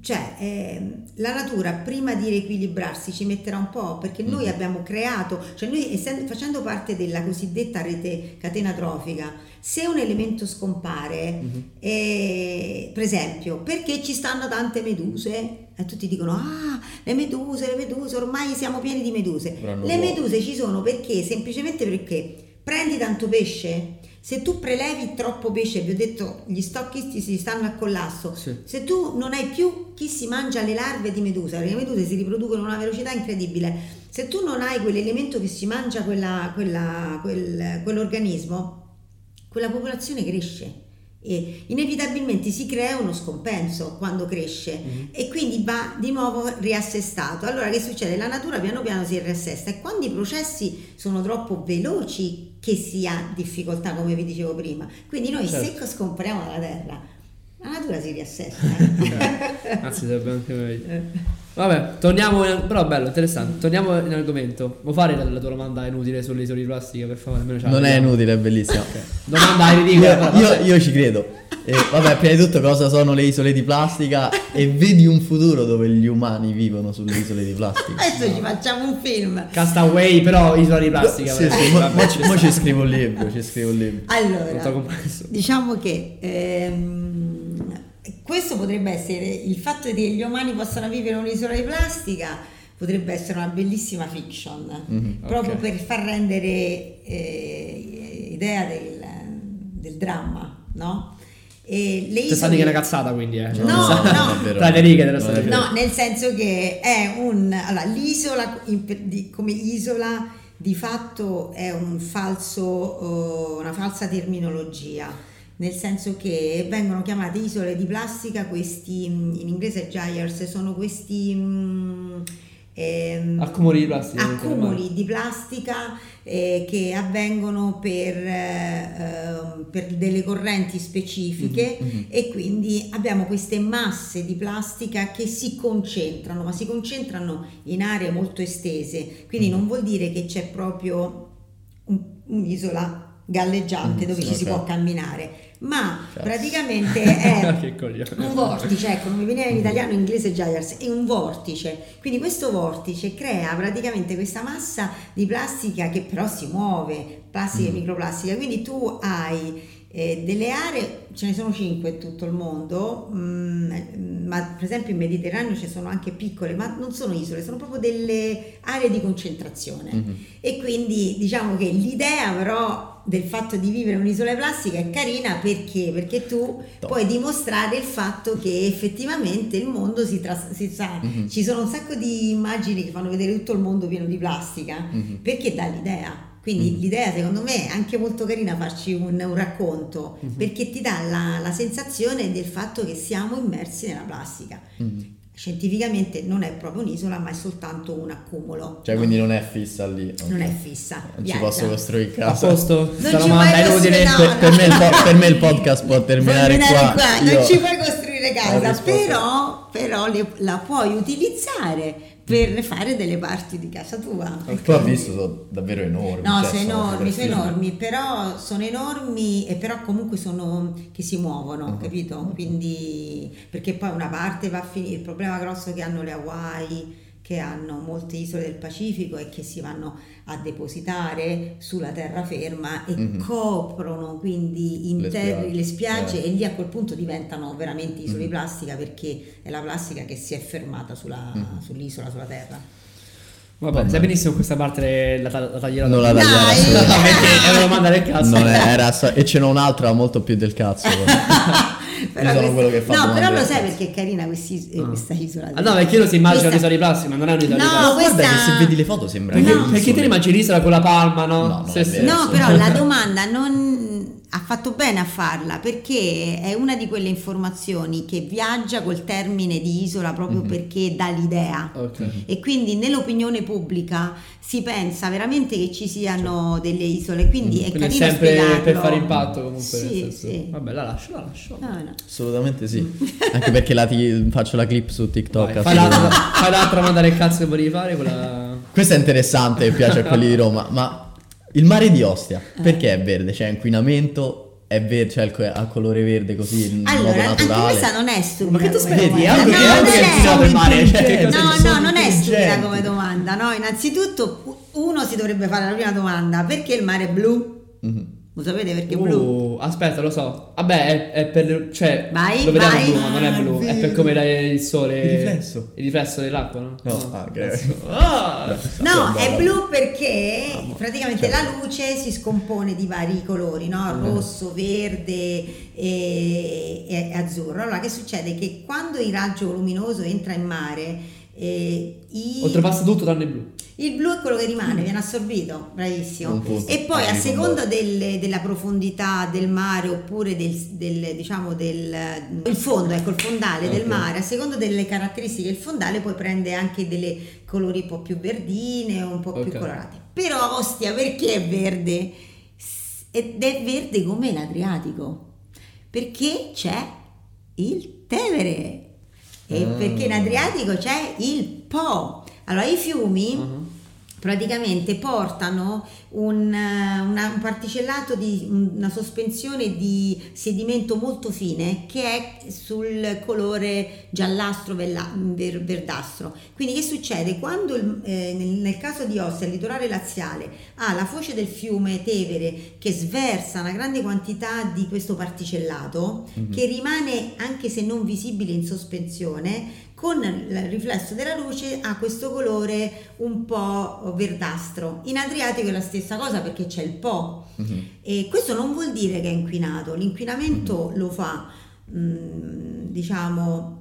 cioè eh, la natura prima di riequilibrarsi ci metterà un po' perché noi abbiamo creato, cioè noi essendo, facendo parte della cosiddetta rete catena trofica, se un elemento scompare, eh, per esempio, perché ci stanno tante meduse? E tutti dicono, ah, le meduse, le meduse, ormai siamo pieni di meduse. Avranno Le meduse ci sono perché? Semplicemente perché prendi tanto pesce, se tu prelevi troppo pesce, vi ho detto, gli stocchisti si stanno al collasso, Sì. se tu non hai più chi si mangia le larve di medusa, perché le meduse si riproducono a una velocità incredibile, se tu non hai quell'elemento che si mangia quella- quella- quel- quell'organismo, quella popolazione cresce e inevitabilmente si crea uno scompenso quando cresce Mhm. e quindi va di nuovo riassestato. Allora che succede? La natura piano piano si riassesta e quando i processi sono troppo veloci che si ha difficoltà, come vi dicevo prima. Quindi noi Certo. se scompariamo dalla Terra, la natura si riassesta. eh. *laughs* Anzi, sarebbe anche meglio. Vabbè, torniamo. In, però bello, interessante. Torniamo in argomento. Vuoi fare la, la tua domanda inutile sulle isole di plastica, per favore? Almeno Non è inutile, è bellissimo. Domanda *laughs* ridicola. Io, vabbè. io ci credo. E, vabbè, prima di tutto cosa sono le isole di plastica e vedi un futuro dove gli umani vivono sulle isole di plastica. Adesso ci facciamo un film. Castaway, però isola di plastica. Sì, sì, mo, Vabbè, mo ci scrivo un libro, ci scrivo un libro. Allora, diciamo che ehm, questo potrebbe essere il fatto che gli umani possano vivere in un'isola di plastica, potrebbe essere una bellissima fiction, Mhm. proprio Ok. per far rendere eh, idea del, del dramma, no? E le Cioè, sta di che è una cazzata quindi, eh. No, no. *laughs* Tra le righe della storia. No, nel senso che è un... Allora, l'isola in- di- come isola di fatto è un falso, eh, una falsa terminologia, nel senso che vengono chiamate isole di plastica questi, mm, in inglese gyres, sono questi... mm, ehm, Accumuli di plastica. accumuli di plastica eh, che avvengono per, eh, per delle correnti specifiche Mhm. e quindi abbiamo queste masse di plastica che si concentrano, ma si concentrano in aree molto estese, quindi Mhm. non vuol dire che c'è proprio un- un'isola galleggiante Mm, dove sì, ci si può camminare, ma Certo. praticamente *laughs* è un vortice, ecco, non mi veniva in italiano, in inglese gyres, è un vortice. Quindi questo vortice crea praticamente questa massa di plastica che però si muove, plastica e Mm. microplastica. Quindi tu hai eh, delle aree, ce ne sono cinque in tutto il mondo, mm, ma per esempio in Mediterraneo ci sono anche piccole, ma non sono isole, sono proprio delle aree di concentrazione. Mhm. E quindi diciamo che l'idea però del fatto di vivere un'isola plastica è carina perché? Perché tu Top. puoi dimostrare il fatto che effettivamente il mondo si, tras- si sa, Mhm. ci sono un sacco di immagini che fanno vedere tutto il mondo pieno di plastica Mhm. perché dà l'idea. Quindi Mhm. l'idea secondo me è anche molto carina farci un, un racconto Mhm. perché ti dà la, la sensazione del fatto che siamo immersi nella plastica. Scientificamente non è proprio un'isola ma è soltanto un accumulo. Cioè, quindi non è fissa lì. non ok. è fissa. Non ci viaggia. posso costruire A casa. posto? Sta ci domanda puoi costruire- Per, per me il po- per me il podcast può *laughs* terminare Terminare qua. Non Io- ci puoi costruire casa, però, però le- la puoi utilizzare per fare delle parti di casa tua. Poi ho visto, sono davvero enormi. No, cioè, sono enormi, sono enormi, però sono enormi e però comunque sono che si muovono, Mhm. capito? Quindi perché poi una parte va a finire, il problema grosso che hanno le Hawaii, che hanno molte isole del Pacifico è che si vanno a depositare sulla terraferma e Mhm. coprono quindi Le interi spiagge, le spiagge eh. e lì a quel punto diventano veramente isole di Mhm. plastica perché è la plastica che si è fermata sulla- Mhm. sull'isola, sulla terra. Vabbè, Vabbè. sai benissimo questa parte la, la taglierò. Non la taglierò assolutamente. *laughs* È una domanda del cazzo. Non è- era e ce n'ho un'altra molto più del cazzo. *laughs* Però sono quello che fa No, però lo sai perché è carina questi- eh, Ah. questa isola. Ah no, perché io lo si immagina Questa- un'isola di plastica, ma non è un'isola di No, plastica. Guarda questa- che se vedi le foto sembra Perché, che No. perché te ne immagini l'isola con la palma, no? No, no, vero. No, però *laughs* la domanda non ha fatto bene a farla perché è una di quelle informazioni che viaggia col termine di isola proprio Mhm. perché dà l'idea. Ok. E quindi nell'opinione pubblica si pensa veramente che ci siano delle isole, quindi è Quindi è carino sempre spiegarlo. per fare impatto comunque. Sì, sì. Vabbè, la lascio, la lascio. No, no. Assolutamente sì. *laughs* Anche perché la ti- faccio la clip su TikTok. Vai, fai, l'altra, fai l'altra domanda del cazzo che volevi fare, quella... Questa è interessante piace a quelli di Roma. Ma il mare di Ostia, Eh. perché è verde? C'è inquinamento? È verde, cioè il co- ha colore verde così in modo Allora, anche naturale. questa non è stupida. Ma che tu aspetti? Altro No, che- non altro che è- il mare, cioè, No, no, non è stupida come domanda, no? Innanzitutto uno si dovrebbe fare la prima domanda, perché il mare è blu? Mhm. Lo sapete perché è blu? Uh, aspetta, lo so. Vabbè, è, è per... Cioè, Vai, lo vediamo vai. blu, ma non è Ah, blu. È per come dà il sole... Il riflesso. Il riflesso dell'acqua, no? No, ah, ok. *laughs* Ah! No, è blu perché praticamente Certo. la luce si scompone di vari colori, no? Mm. rosso, verde e, e azzurro. Allora che succede? Che quando il raggio luminoso entra in mare, eh, i- Oltrepassa tutto tranne il blu. Il blu è quello che rimane, viene assorbito, bravissimo. E poi a seconda delle- della profondità del mare oppure del, del, diciamo del il fondo, ecco il fondale del Ok. mare, a seconda delle caratteristiche del fondale poi prende anche delle colori un po' più verdine o un po' Ok. più colorati. Però Ostia perché è verde? Ed è verde come l'Adriatico, perché c'è il Tevere e Ah. perché in Adriatico c'è il Po. Allora i fiumi Uh-huh. Praticamente portano un, eh, una- un particellato di una sospensione di sedimento molto fine che è sul colore giallastro verdastro quindi che succede quando eh, nel, nel caso di Ostia il litorale laziale ha la foce del fiume Tevere che sversa una grande quantità di questo particellato Mhm. che rimane anche se non visibile in sospensione con il riflesso della luce ha questo colore un po' verdastro. In Adriatico è la stessa cosa perché c'è il Po Mhm. e questo non vuol dire che è inquinato, l'inquinamento lo fa, mm, diciamo,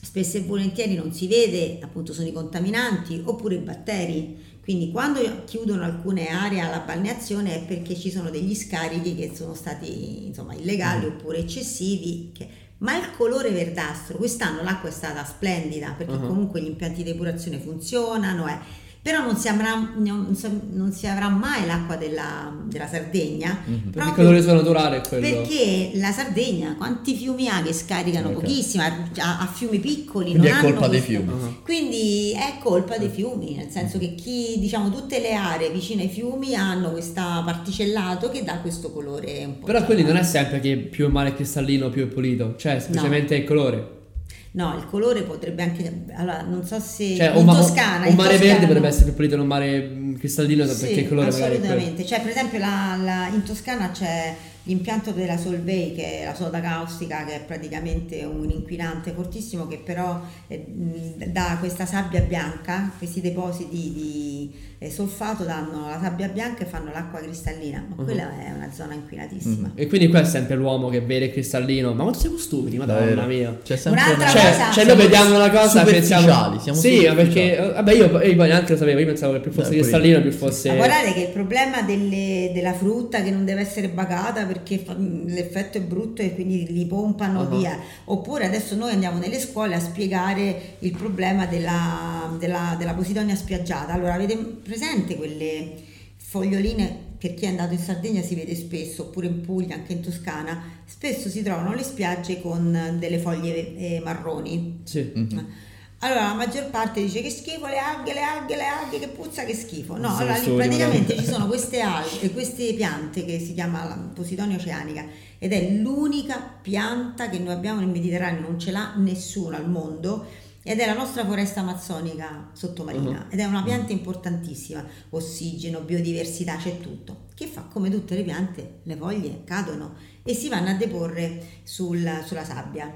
spesso e volentieri non si vede, appunto sono i contaminanti oppure i batteri. Quindi quando chiudono alcune aree alla balneazione è perché ci sono degli scarichi che sono stati insomma illegali oppure eccessivi. che- Ma il colore verdastro, quest'anno l'acqua è stata splendida perché Uh-huh. comunque gli impianti di depurazione funzionano, eh. Però non si avrà, non si- non si avrà mai l'acqua della, della Sardegna. Mhm. Perché il colore suo naturale è quello. perché la Sardegna, quanti fiumi ha che scaricano Ok. pochissimo, ha, ha fiumi piccoli, Quindi non è colpa dei fiumi. Ah. Quindi è colpa dei fiumi, nel senso che chi, diciamo, tutte le aree vicine ai fiumi hanno questo particellato che dà questo colore un po'. Però quindi non è sempre che più il mare è cristallino più è pulito, cioè semplicemente il colore. No, il colore potrebbe anche. Allora, non so se. Cioè, in ma- Toscana. un in mare Toscana- verde potrebbe essere più pulito di un mare mm, cristallino Sì, perché il colore assolutamente. Cioè, per esempio, la- la- in Toscana c'è l'impianto della Solvay, che è la soda caustica, che è praticamente un inquinante fortissimo, che però eh, mh, dà questa sabbia bianca, questi depositi di eh, solfato danno la sabbia bianca e fanno l'acqua cristallina. Ma Uh-huh. quella è una zona inquinatissima. E quindi qua è sempre l'uomo che vede il cristallino. Ma quanto siamo stupidi, madonna mia. C'è sempre Un'altra Cioè, cosa- cioè noi vediamo una cosa e pensiamo siamo Sì, ma perché vabbè io, io poi neanche lo sapevo, io pensavo che più fosse Beh, cristallino più fosse Ma guardate che il problema delle- della frutta che non deve essere bagata perché fa- l'effetto è brutto e quindi li pompano Uh-huh. via. Oppure adesso noi andiamo nelle scuole a spiegare il problema della, della, della posidonia spiaggiata. Allora, avete presente quelle foglioline? Per chi è andato in Sardegna si vede spesso, oppure in Puglia, anche in Toscana, spesso si trovano le spiagge con delle foglie eh, marroni. Sì. Mhm. Allora la maggior parte dice che schifo le alghe, le alghe, le alghe, che puzza, che schifo. No, Sì, allora lì praticamente ci sono queste alghe, queste piante che si chiama Posidonia oceanica ed è l'unica pianta che noi abbiamo nel Mediterraneo, non ce l'ha nessuno al mondo ed è la nostra foresta amazzonica sottomarina Uh-huh. ed è una pianta importantissima, ossigeno, biodiversità, c'è tutto. Che fa come tutte le piante, le foglie cadono e si vanno a deporre sul- sulla sabbia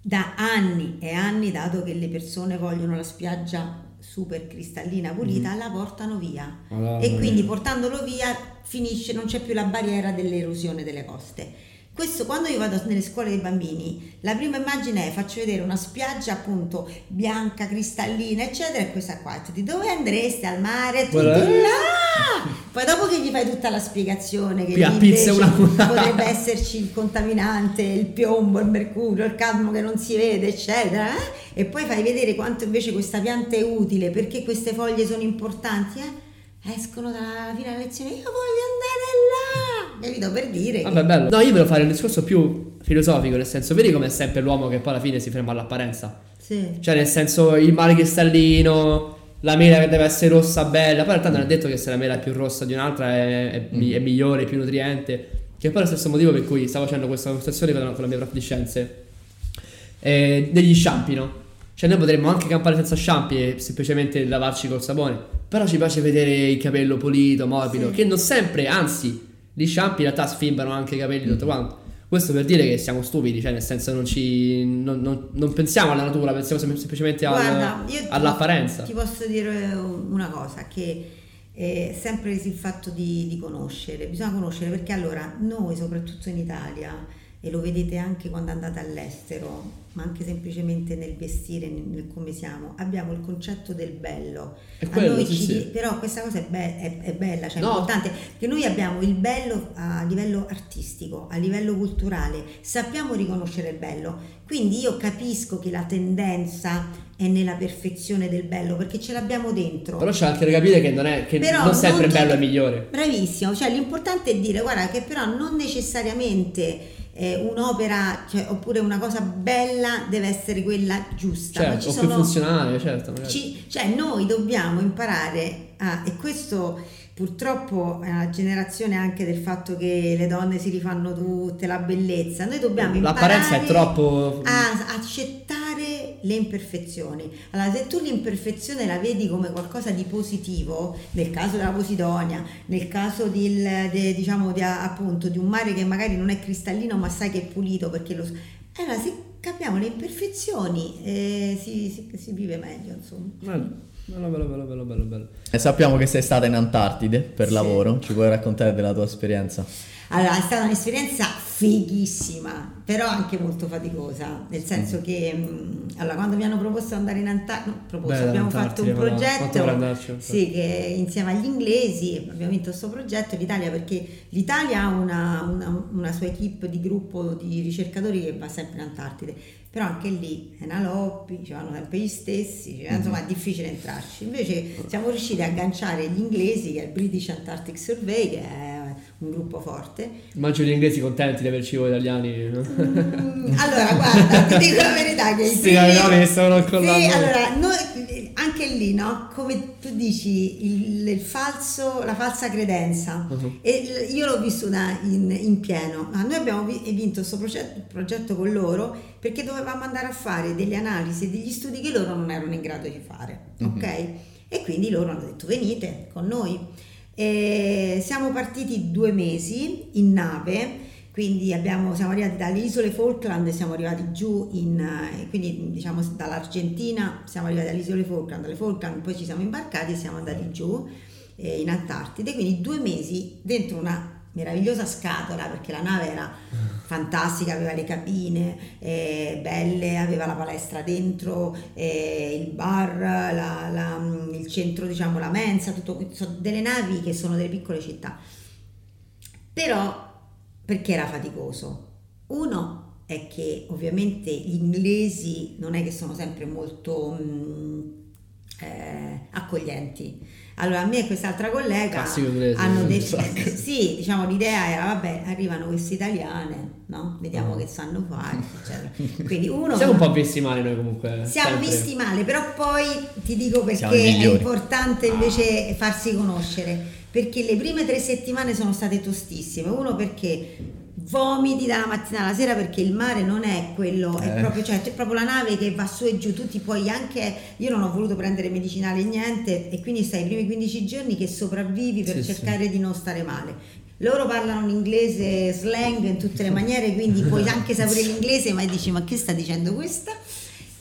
da anni e anni, dato che le persone vogliono la spiaggia super cristallina pulita, la portano via. Madonna e quindi portandolo via finisce, non c'è più la barriera dell'erosione delle coste. Questo quando io vado nelle scuole dei bambini, la prima immagine è faccio vedere una spiaggia appunto bianca, cristallina, eccetera, e questa qua, tu di dove andreste al mare? Tutti eh. là! Poi dopo che gli fai tutta la spiegazione che pizza una- potrebbe esserci il contaminante, il piombo, il mercurio, il cadmo che non si vede, eccetera, eh? e poi fai vedere quanto invece questa pianta è utile, perché queste foglie sono importanti, eh? Escono dalla fine della lezione, io voglio andare là, capito? Per dire che... Vabbè, bello. No, io volevo fare un discorso più filosofico, nel senso, vedi come è sempre l'uomo che poi alla fine si ferma all'apparenza. Sì. Cioè, nel senso, il mare cristallino, la mela che deve essere rossa bella. Poi in realtà non è detto che se la mela è più rossa di un'altra è, è mi- è migliore, più nutriente. Che poi è lo stesso motivo per cui stavo facendo questa conversazione con la, con la mia prof di scienze. Eh, degli shampoo, no? Cioè, noi potremmo anche campare senza shampoo e semplicemente lavarci col sapone. Però ci piace vedere il capello pulito, morbido. Sì. Che non sempre, anzi, gli shampoo in realtà sfibrano anche i capelli e tutto quanto. Questo per dire che siamo stupidi, cioè nel senso non ci. non, non- non pensiamo alla natura, pensiamo sem- semplicemente al- Guarda, ti all'apparenza. Ti posso dire una cosa, che è sempre il fatto di, di conoscere, bisogna conoscere perché allora noi soprattutto in Italia, e lo vedete anche quando andate all'estero, ma anche semplicemente nel vestire, nel, come siamo, abbiamo il concetto del bello. È A quello, noi sì, ci sì. però questa cosa è, be- è- è bella, cioè è No. importante, che noi abbiamo il bello a livello artistico, a livello culturale, sappiamo riconoscere il bello, quindi io capisco che la tendenza è nella perfezione del bello, perché ce l'abbiamo dentro. Però c'è anche da capire che non è che Però non sempre non bello è migliore. Bravissimo, cioè l'importante è dire guarda che però non necessariamente eh, un'opera cioè, oppure una cosa bella deve essere quella giusta, ma Certo, ci o più sono funzionale, certo. ci- cioè noi dobbiamo imparare a, e questo purtroppo è una generazione anche del fatto che le donne si rifanno tutte, la bellezza, noi dobbiamo imparare L'apparenza è troppo. a accettare le imperfezioni. Allora, se tu l'imperfezione la vedi come qualcosa di positivo, nel caso della Posidonia, nel caso di, de- diciamo, di, appunto, di un mare che magari non è cristallino ma sai che è pulito perché lo... Allora, se capiamo le imperfezioni e si, si- si vive meglio, insomma. Bello, bello, bello, bello, bello, bello, bello. E sappiamo che sei stata in Antartide per Sì. lavoro, ci puoi raccontare della tua esperienza? Allora, è stata un'esperienza fighissima, però anche molto faticosa, nel senso che mh, allora, quando mi hanno proposto di andare in Antartide, no, proposto, abbiamo fatto un progetto infatti. sì, che insieme agli inglesi abbiamo vinto questo progetto, l'Italia perché l'Italia ha una, una- una sua equipe di gruppo di ricercatori che va sempre in Antartide, però anche lì è una lobby, ci vanno sempre gli stessi, cioè, insomma è difficile entrarci. Invece siamo riusciti a agganciare gli inglesi, che è il British Antarctic Survey, che è un gruppo forte, Immagino gli inglesi contenti di averci voi italiani. Mm, allora, guarda, ti dico la verità che i Sì, primi- no, che stavano collando. Sì, allora, noi- anche lì, no? Come tu dici, il, il falso, la falsa credenza. Mhm. E io l'ho vissuta in, in pieno. Ma Noi abbiamo vi- vinto questo progetto, progetto con loro perché dovevamo andare a fare delle analisi e degli studi che loro non erano in grado di fare, ok? E quindi loro hanno detto venite con noi. E siamo partiti due mesi in nave, quindi abbiamo- siamo arrivati dalle isole Falkland, siamo arrivati giù in, eh, quindi diciamo dall'Argentina, siamo arrivati alle isole Falkland, dalle Falkland poi ci siamo imbarcati e siamo andati giù eh, in Antartide, quindi due mesi dentro una meravigliosa scatola perché la nave era fantastica, aveva le cabine eh, belle, aveva la palestra dentro, eh, il bar, la- la- il centro, diciamo la mensa, tutto, sono delle navi che sono delle piccole città. Però perché era faticoso? Uno è che ovviamente gli inglesi non è che sono sempre molto mm, eh, accoglienti. Allora a me e quest'altra collega hanno detto, sì, diciamo l'idea era vabbè arrivano queste italiane, no? Vediamo Ah. che sanno fare, eccetera. Quindi uno Siamo un po' visti male noi comunque. siamo sempre. visti male, però poi ti dico perché è importante invece farsi conoscere, perché le prime tre settimane sono state tostissime, uno perché vomiti dalla mattina alla sera perché il mare non è quello, è Eh. proprio, cioè, c'è proprio la nave che va su e giù, tu ti puoi anche, io non ho voluto prendere medicinali e niente e quindi stai i primi 15 giorni che sopravvivi per Sì, sì. cercare di non stare male. Loro parlano un inglese slang in tutte le maniere, quindi puoi *laughs* anche sapere l'inglese, ma dici ma che sta dicendo questa?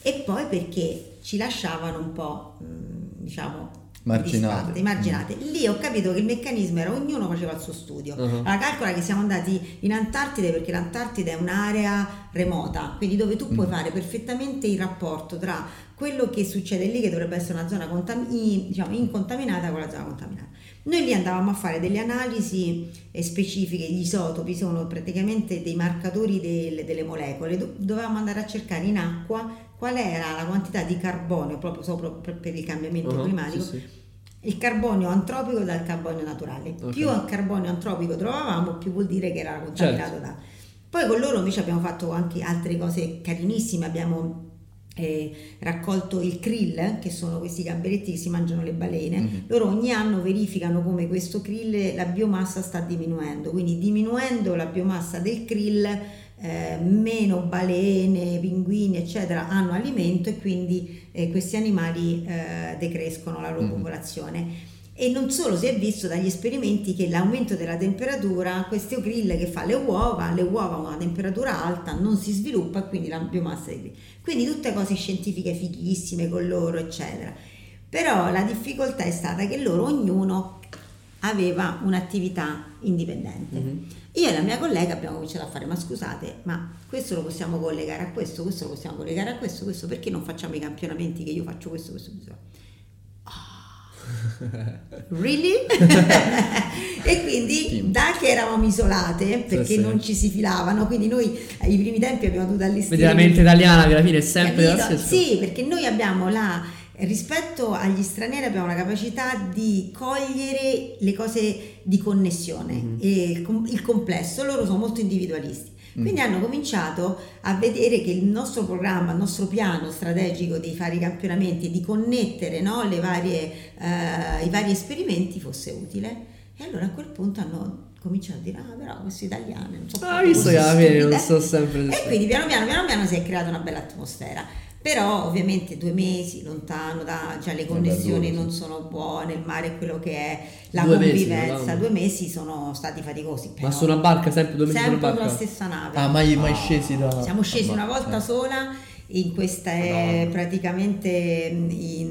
E poi perché ci lasciavano un po', mh, diciamo, Marginate. marginate. Lì ho capito che il meccanismo era ognuno faceva il suo studio. Uh-huh. Allora calcola che siamo andati in Antartide perché l'Antartide è un'area remota, quindi dove tu Mm. puoi fare perfettamente il rapporto tra quello che succede lì, che dovrebbe essere una zona contam- diciamo, incontaminata, con la zona contaminata. Noi lì andavamo a fare delle analisi eh, specifiche, gli isotopi sono praticamente dei marcatori del- delle molecole, Do- dovevamo andare a cercare in acqua qual era la quantità di carbonio proprio sopra per per il cambiamento Uh-huh, climatico sì, sì. Il carbonio antropico dal carbonio naturale. Ok. Più carbonio antropico trovavamo, più vuol dire che era contaminato Certo. da. Poi con loro invece abbiamo fatto anche altre cose carinissime, abbiamo eh, raccolto il krill, che sono questi gamberetti che si mangiano le balene. Mhm. Loro ogni anno verificano come questo krill, la biomassa sta diminuendo, quindi diminuendo la biomassa del krill, eh, meno balene, pinguini, eccetera, hanno alimento e quindi eh, questi animali eh, decrescono la loro Mhm. popolazione. E non solo, si è visto dagli esperimenti che l'aumento della temperatura, questo krill che fa le uova, le uova a una temperatura alta non si sviluppa quindi la biomassa di krill. Quindi tutte cose scientifiche fighissime con loro, eccetera. Però la difficoltà è stata che loro ognuno aveva un'attività indipendente. Mhm. Io e la mia collega abbiamo cominciato a fare, ma scusate, ma questo lo possiamo collegare a questo, questo lo possiamo collegare a questo, questo, perché non facciamo i campionamenti che io faccio questo, questo, questo? Ah, really? *laughs* e quindi Team. da che eravamo isolate perché sì. non ci si filavano, quindi noi ai primi tempi abbiamo dovuto allestire Vedi la mente italiana che alla fine è sempre la Capito? stessa. Sì, perché noi abbiamo la rispetto agli stranieri abbiamo la capacità di cogliere le cose di connessione, e il, com- il complesso, loro sono molto individualisti. Quindi hanno cominciato a vedere che il nostro programma, il nostro piano strategico di fare i campionamenti, di connettere no, le varie, eh, i vari esperimenti fosse utile. E allora a quel punto hanno cominciato a dire, ah però questi italiani non so Ah, visto che alla fine non sto sempre... E quindi piano piano, piano piano si è creata una bella atmosfera. Però ovviamente due mesi lontano da, cioè le connessioni non sono buone, il mare è quello che è, la Due mesi, convivenza, Madonna. due mesi sono stati faticosi. Ma però su una barca, sempre due mesi sempre sulla stessa nave. Ah, mai, mai scesi da... Siamo scesi Ah, una ma- volta eh. sola in questa Madonna. praticamente in,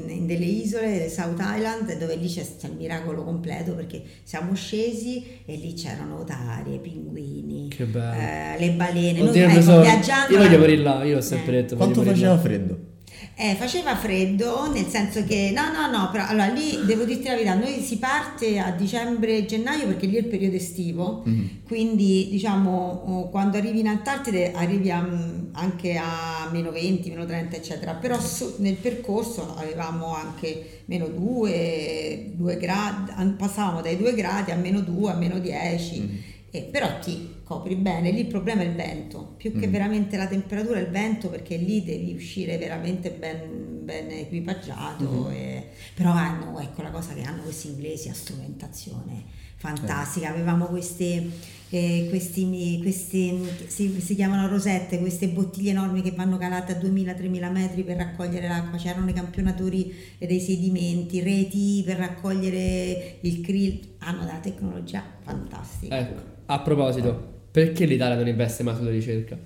in delle isole, South Island, dove lì c'è, c'è il miracolo completo perché siamo scesi e lì c'erano otarie, pinguini, Che bello. eh, le balene. Noi, Oddio, ecco, non so, viaggiando io voglio morire là, io ho sempre Eh. detto. Quanto faceva freddo? Eh, faceva freddo, nel senso che no, no, no, però allora lì devo dirti la verità, noi si parte a dicembre-gennaio perché lì è il periodo estivo, Mhm. quindi diciamo quando arrivi in Antartide arrivi a, mm, anche a meno 20, meno 30 eccetera, però su- nel percorso avevamo anche meno 2, 2 gradi, passavamo dai 2 gradi a meno 2, a meno 10. Mhm. Eh, però ti copri bene, lì il problema è il vento, più che Mm. veramente la temperatura è il vento perché lì devi uscire veramente ben, ben equipaggiato, e- però hanno, ecco la cosa che hanno questi inglesi, a strumentazione fantastica, avevamo queste, eh, questi, questi si, si chiamano rosette, queste bottiglie enormi che vanno calate a 2000-3000 metri per raccogliere l'acqua, c'erano i campionatori dei sedimenti, reti per raccogliere il krill, hanno della tecnologia fantastica. Ecco, a proposito, perché l'Italia non investe mai sulla ricerca?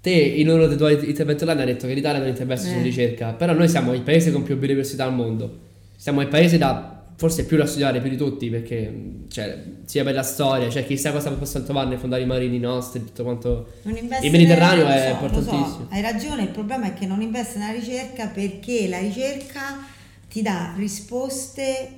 Te in uno dei tuoi interventi online hai detto che l'Italia non investe Eh. sulla ricerca, però noi siamo il paese con più biodiversità al mondo. Siamo il paese da forse più da studiare più di tutti perché cioè, sia per la storia, cioè chissà cosa possono trovare nei fondali marini nostri, tutto quanto Il Mediterraneo nella- è so, lo so, importantissimo. hai ragione, il problema è che non investe nella ricerca perché la ricerca ti dà risposte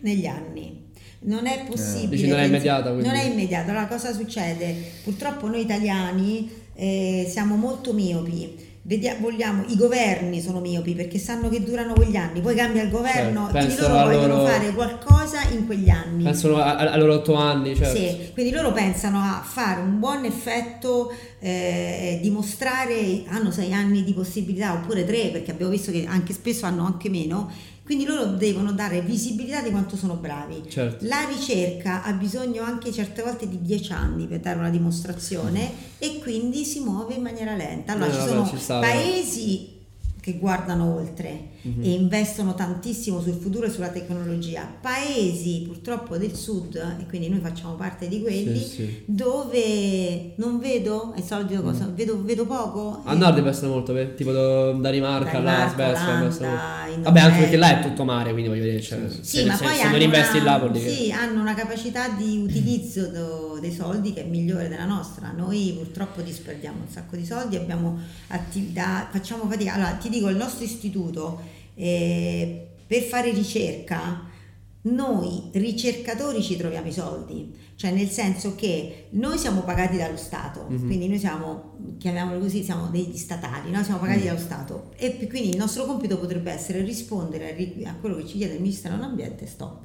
negli anni. Non è possibile. Dici non è immediata, quindi. Non è immediata. Allora cosa succede? Purtroppo noi italiani eh, siamo molto miopi. Vedia- vogliamo, I governi sono miopi perché sanno che durano quegli anni. Poi cambia il governo, Certo, quindi loro vogliono loro- fare qualcosa in quegli anni. pensano a, a- a loro otto anni, cioè Sì, quindi loro pensano a fare un buon effetto, eh, dimostrare, hanno sei anni di possibilità oppure tre, perché abbiamo visto che anche spesso hanno anche meno, quindi loro devono dare visibilità di quanto sono bravi. certo. La ricerca ha bisogno anche certe volte di dieci anni per dare una dimostrazione *laughs* e quindi si muove in maniera lenta. Allora Eh, ci vabbè, sono ci sta, paesi che guardano oltre Mhm. e investono tantissimo sul futuro e sulla tecnologia, paesi purtroppo del sud, e quindi noi facciamo parte di quelli, Sì, sì. dove non vedo, è solito cosa, vedo, vedo poco. A nord investono molto, per- tipo do- Danimarca, là, Danimarca, Svezia, Vabbè, anche perché là è tutto mare, quindi voglio dire, cioè, Sì, se, ma se- poi se hanno, non investi una, là vuol dire sì, hanno una capacità di utilizzo do- dei soldi che è migliore della nostra. Noi purtroppo disperdiamo un sacco di soldi, abbiamo attività, facciamo fatica. Allora, ti dico, il nostro istituto eh, per fare ricerca, noi ricercatori ci troviamo i soldi, cioè nel senso che noi siamo pagati dallo Stato, Mhm. quindi noi siamo, chiamiamolo così, siamo degli statali, no? siamo pagati Mm. dallo Stato e quindi il nostro compito potrebbe essere rispondere a ri- a quello che ci chiede il Ministero dell'Ambiente, stop.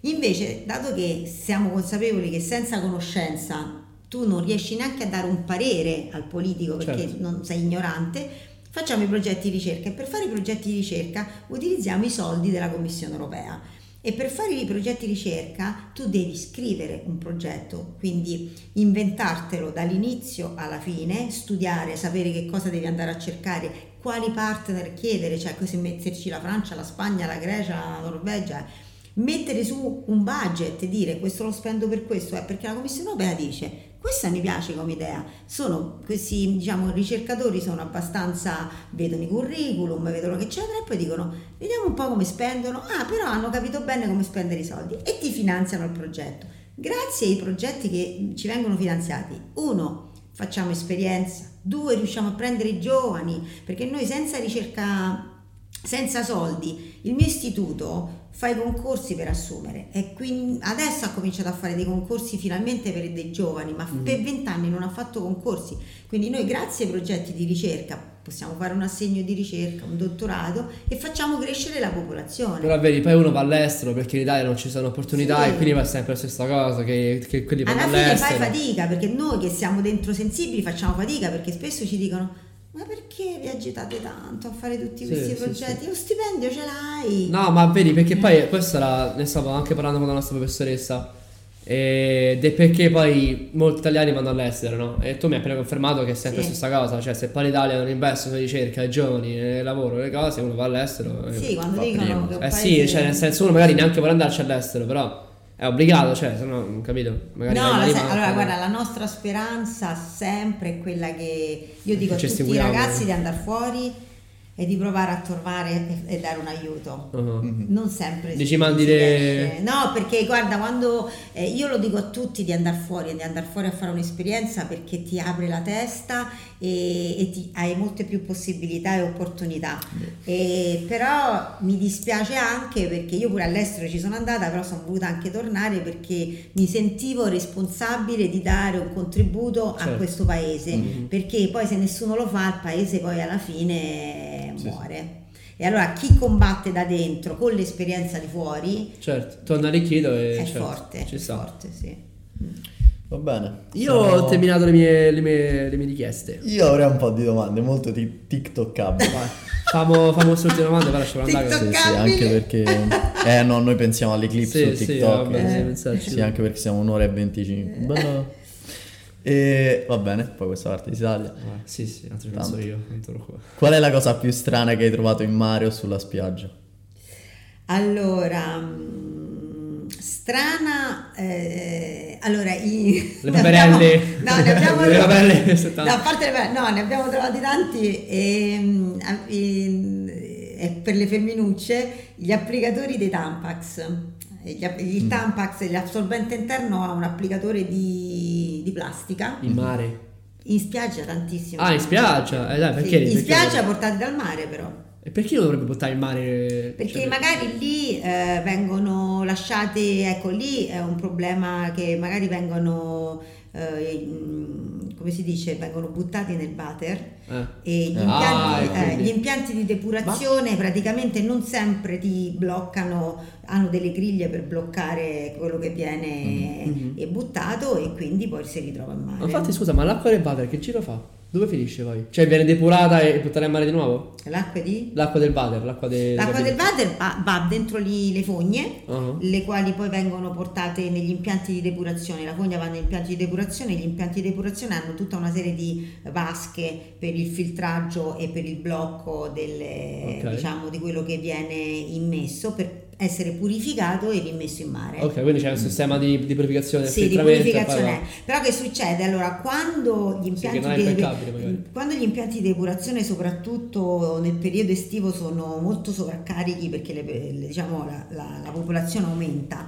Invece, dato che siamo consapevoli che senza conoscenza tu non riesci neanche a dare un parere al politico perché Certo. non sei ignorante, facciamo i progetti di ricerca e per fare i progetti di ricerca utilizziamo i soldi della Commissione europea. E per fare i progetti di ricerca tu devi scrivere un progetto, quindi inventartelo dall'inizio alla fine, studiare, sapere che cosa devi andare a cercare, quali partner chiedere, cioè così metterci la Francia, la Spagna, la Grecia, la Norvegia, mettere su un budget e dire questo lo spendo per questo, eh, perché la Commissione Europea dice questa mi piace come idea. Sono questi, diciamo, ricercatori sono abbastanza, vedono i curriculum, vedono che c'è e poi dicono vediamo un po' come spendono, ah però hanno capito bene come spendere i soldi e ti finanziano il progetto. Grazie ai progetti che ci vengono finanziati, uno, facciamo esperienza, due, riusciamo a prendere i giovani, perché noi senza ricerca, senza soldi, il mio istituto fa i concorsi per assumere e quindi adesso ha cominciato a fare dei concorsi finalmente per dei giovani, ma Mhm. per vent'anni non ha fatto concorsi. Quindi noi grazie ai progetti di ricerca possiamo fare un assegno di ricerca, un dottorato e facciamo crescere la popolazione. Però vedi, poi uno va all'estero perché in Italia non ci sono opportunità Sì. e quindi va sempre la stessa cosa, che, che quelli vanno Alla fine all'estero. fai fatica perché noi che siamo dentro sensibili facciamo fatica perché spesso ci dicono ma perché vi agitate tanto a fare tutti Sì, questi sì, progetti? Lo stipendio ce l'hai! No, ma vedi, perché poi questo era, ne stavo anche parlando con la nostra professoressa. Ed è perché poi molti italiani vanno all'estero, no? E tu mi hai appena confermato che è sempre Sì. la stessa cosa, cioè se poi l'Italia non investe sulla ricerca, ai giovani, nel lavoro, le cose, uno va all'estero. e- Sì, quando dicono prima. che Eh sì, cioè nel senso uno magari neanche vuole andarci all'estero, però è obbligato, cioè, se no, non capito, magari No, vai ma- allora guarda, la nostra speranza sempre è quella che io dico a tutti i ragazzi di andare fuori e di provare a trovare e, e dare un aiuto. Uh-huh. Non sempre Dici, mandi le-. No, perché guarda, quando eh, io lo dico a tutti di andare fuori, di andare fuori a fare un'esperienza perché ti apre la testa e, e ti, hai molte più possibilità e opportunità. E, però mi dispiace anche perché io pure all'estero ci sono andata, però sono voluta anche tornare perché mi sentivo responsabile di dare un contributo a Certo. questo paese, Mhm. perché poi se nessuno lo fa il paese poi alla fine Sì, muore. E allora chi combatte da dentro con l'esperienza di fuori Certo, torna arricchito e è certo, forte, ci è sta. forte, sì. Va bene. Io Sono- ho terminato le mie, le mie, le mie richieste. Io avrei un po' di domande, molto ti- TikTokabili. Famo, famo queste ultime domande, però ci andare. Sì, sì, anche perché... Eh no, noi pensiamo alle clip Sì, su sì, TikTok. vabbè, sì, eh. pensarci. Sì, anche perché siamo un'ora e 25. Bello. E va bene, poi questa parte si taglia. Ah, sì, sì, altro penso io. Qual è la cosa più strana che hai trovato in mare o sulla spiaggia? Allora, mm, strana, eh, allora i... Le *laughs* paperelle. no, ne abbiamo Le paperelle 70. No, a parte le paperelle, no, ne abbiamo trovati tanti e, mm, in- e per le femminucce gli applicatori dei Tampax. Gli Il Tampax, l'assorbente interno ha un applicatore di, di plastica. In mare. In spiaggia tantissimo. Ah, in spiaggia? Eh, dai, Sì, perché- in perché- spiaggia portati dal mare però. E perché lo dovrebbe buttare in mare? Perché Cioè, magari lì eh, vengono lasciati, ecco lì è un problema che magari vengono, eh, in- come si dice, vengono buttati nel water eh. e gli Ah, impianti, ecco, eh, gli impianti di depurazione praticamente non sempre ti bloccano, hanno delle griglie per bloccare quello che viene Mhm. eh, buttato e quindi poi si ritrova in mare. Ma infatti, scusa, ma l'acqua del water che giro fa? Dove finisce poi? Cioè, viene depurata e buttata in mare di nuovo? L'acqua di? L'acqua del water, l'acqua de- L'acqua del water va, va dentro lì le fogne Uh-huh. le quali poi vengono portate negli impianti di depurazione. La fogna va negli impianti di depurazione, gli impianti di depurazione hanno tutta una serie di vasche per il filtraggio e per il blocco delle- Ok. diciamo, di quello che viene immesso per essere purificato e rimesso in mare. Ok, quindi c'è un sistema di, di purificazione Sì, di purificazione. Però che succede? Allora, quando gli Sì, di, magari. quando gli impianti di depurazione, soprattutto nel periodo estivo, sono molto sovraccarichi perché le- le- diciamo, la, la- la popolazione aumenta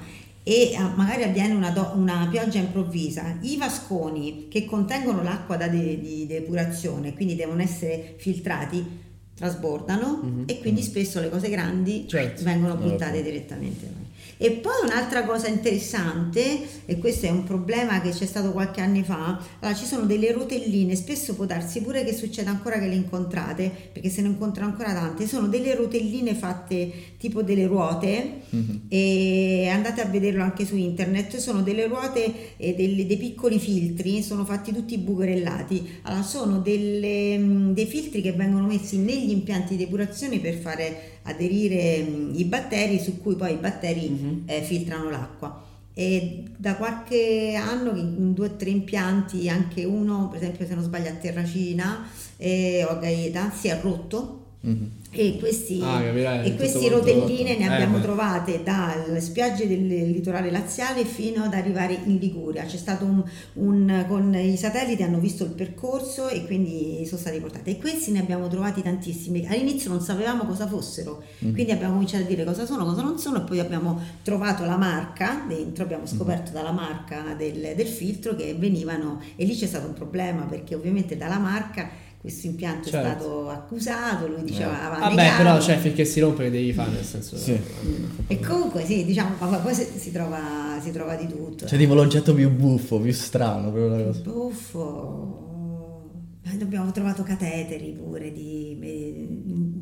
e ah, magari avviene una, do- una pioggia improvvisa, i vasconi che contengono l'acqua da de- di depurazione, quindi devono essere filtrati, trasbordano Mhm. e quindi spesso le cose grandi Certo. vengono buttate direttamente. E poi un'altra cosa interessante, e questo è un problema che c'è stato qualche anno fa, allora, ci sono delle rotelline, spesso può darsi pure che succeda ancora che le incontrate, perché se ne incontrano ancora tante, sono delle rotelline fatte tipo delle ruote, Mhm. e andate a vederlo anche su internet, sono delle ruote e delle- dei piccoli filtri, sono fatti tutti bucherellati, allora sono delle, mh, dei filtri che vengono messi negli impianti di depurazione per fare aderire mh, i batteri su cui poi i batteri Mhm. eh, filtrano l'acqua. E da qualche anno in due o tre impianti, anche uno, per esempio se non sbaglio a Terracina eh, o a Gaeta, si è rotto Mhm. e questi, Ah, e quanto rotelline ne Eh, abbiamo beh. trovate dalle spiagge del litorale laziale fino ad arrivare in Liguria. C'è stato un, un- con i satelliti hanno visto il percorso e quindi sono stati portati. E questi ne abbiamo trovati tantissimi. All'inizio non sapevamo cosa fossero, Mm. quindi abbiamo cominciato a dire cosa sono, cosa non sono, e poi abbiamo trovato la marca dentro, abbiamo Mm. scoperto dalla marca del, del filtro che venivano e lì c'è stato un problema perché ovviamente dalla marca questo impianto Certo. è stato accusato, lui diceva Eh. Vabbè, negato. però, cioè, finché si rompe che devi fare, nel senso... Sì. E comunque sì, diciamo, ma poi si, si trova, si trova di tutto. Cioè tipo l'oggetto più buffo, più strano, proprio la cosa. Buffo. Eh, Abbiamo trovato cateteri pure di,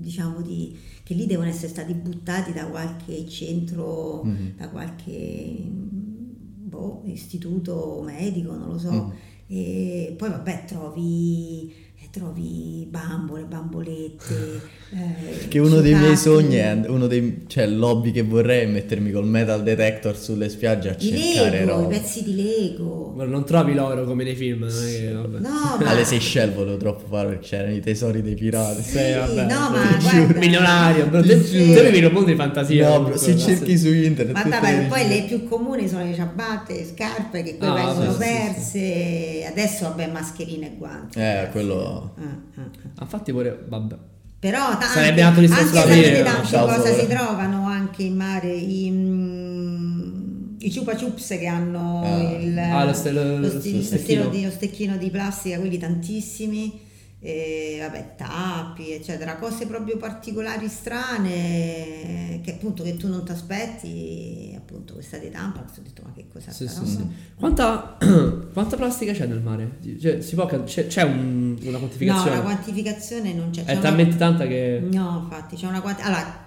diciamo di, che lì devono essere stati buttati da qualche centro, Mhm. da qualche boh, istituto medico, non lo so. Mhm. E poi vabbè trovi, trovi bambole, bambolette. *laughs* eh, Che uno dei miei sogni è uno dei cioè l'hobby che vorrei è mettermi col metal detector sulle spiagge a I cercare Lego, i roba. pezzi di Lego. Guarda, non trovi l'oro come nei film, è che, vabbè. No, *laughs* ma... Alle Seychelles volevo troppo fare perché c'erano i tesori dei pirati. Sì, Sì, vabbè, no, sì. ma guarda... Milionario, bro, Ti te, giuro. te vivi in un mondo di fantasia. No, bro, se no? cerchi su internet Ma le poi le più comuni sono le ciabatte, scarpe che poi Ah, vengono sì, sì, perse. Adesso vabbè mascherine e guanti. Eh, quello- Ah, ah, ah. Ah, Infatti pure, vabbè. Però tanti, Sarebbe anche tante ciao, cosa si trovano anche in mare i, mm, i chupa chups che hanno Ah. il, Ah, lo ste- lo- lo lo sti- lo stecchino. di- lo stecchino di plastica, quelli tantissimi. E, vabbè, tappi, eccetera, cose proprio particolari strane che appunto che tu non ti aspetti, appunto questa di Tampax, ho detto ma che cos'è Sì, sì, sì. Quanta, *clears throat* quanta plastica c'è nel mare? Cioè, si può, c'è, c'è un- una No, quantificazione? la quantificazione non c'è. c'è È una- talmente tanta che... No, infatti, c'è una quantità. Allora,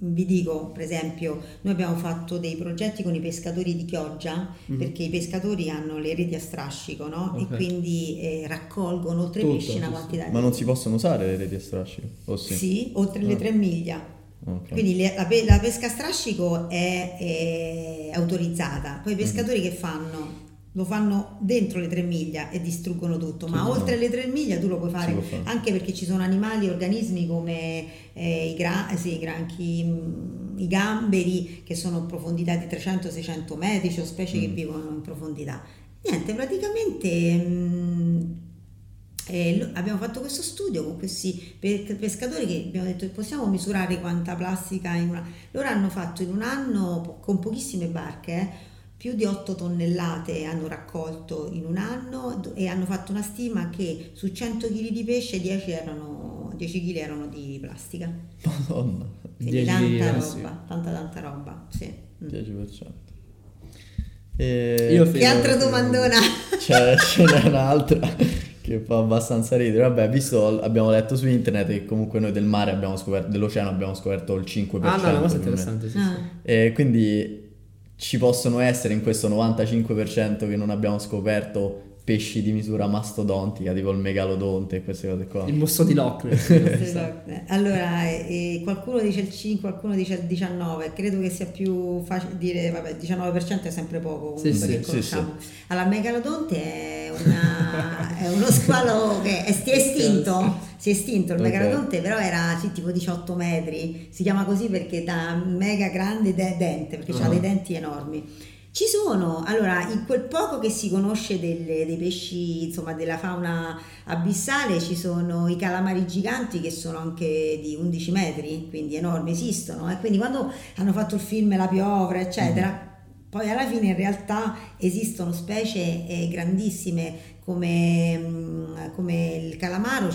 vi dico, per esempio, noi abbiamo fatto dei progetti con i pescatori di Chioggia, perché i pescatori hanno le reti a strascico, no? Mhm. Ok. E quindi eh, raccolgono oltre Tutto, i pesci una quantità di... Ma non si possono usare le reti a strascico? O sì? Sì, oltre le Ah. 3 miglia. Ok. Quindi le- la, la pesca a strascico è, è autorizzata, poi i pescatori che fanno? Lo fanno dentro le 3 miglia e distruggono tutto, ma Tutto. oltre le 3 miglia tu lo puoi fare fare. anche perché ci sono animali, organismi come eh, i, gra- sì, i granchi, mm, i gamberi che sono a profondità di 300-600 metri, c'è specie che Mm. vivono in profondità. Niente, praticamente mm, eh, abbiamo fatto questo studio con questi pe- pescatori che abbiamo detto possiamo misurare quanta plastica in una... Loro hanno fatto in un anno con pochissime barche eh, più di 8 tonnellate hanno raccolto in un anno e hanno fatto una stima che su 100 kg di pesce 10 erano 10 kg erano di plastica. Madonna, Quindi 10 tanta roba, sì. tanta tanta roba, sì. Mm. 10%. E... Io Che altra domandona? *laughs* C'è, ce n'è un'altra *laughs* che fa abbastanza ridere. Vabbè, visto, abbiamo letto su internet che comunque noi del mare abbiamo scoperto, dell'oceano abbiamo scoperto il 5%. Ah, no, una cosa interessante, sì, sì. Ah. E quindi ci possono essere in questo 95% che non abbiamo scoperto pesci di misura mastodontica, tipo il megalodonte e queste cose qua. Il mosso di Loch Ness. *laughs* Esatto. Allora, eh, qualcuno dice il 5, qualcuno dice il 19, credo che sia più facile dire, vabbè, il 19% è sempre poco comunque Sì, sì, che sì, conosciamo. Allora, Megalodonte è, una- è uno *laughs* squalo che è, si è estinto, si è estinto il Ok. Megalodonte, però era sì, tipo 18 metri, si chiama così perché da mega grande de- dente, perché ha Ah. dei denti enormi. Ci sono, allora, in quel poco che si conosce delle- dei pesci, insomma, della fauna abissale, ci sono i calamari giganti che sono anche di 11 metri, quindi enormi, esistono. E quindi quando hanno fatto il film La piovra, eccetera, poi alla fine in realtà esistono specie eh, grandissime come, mm, come il calamaro,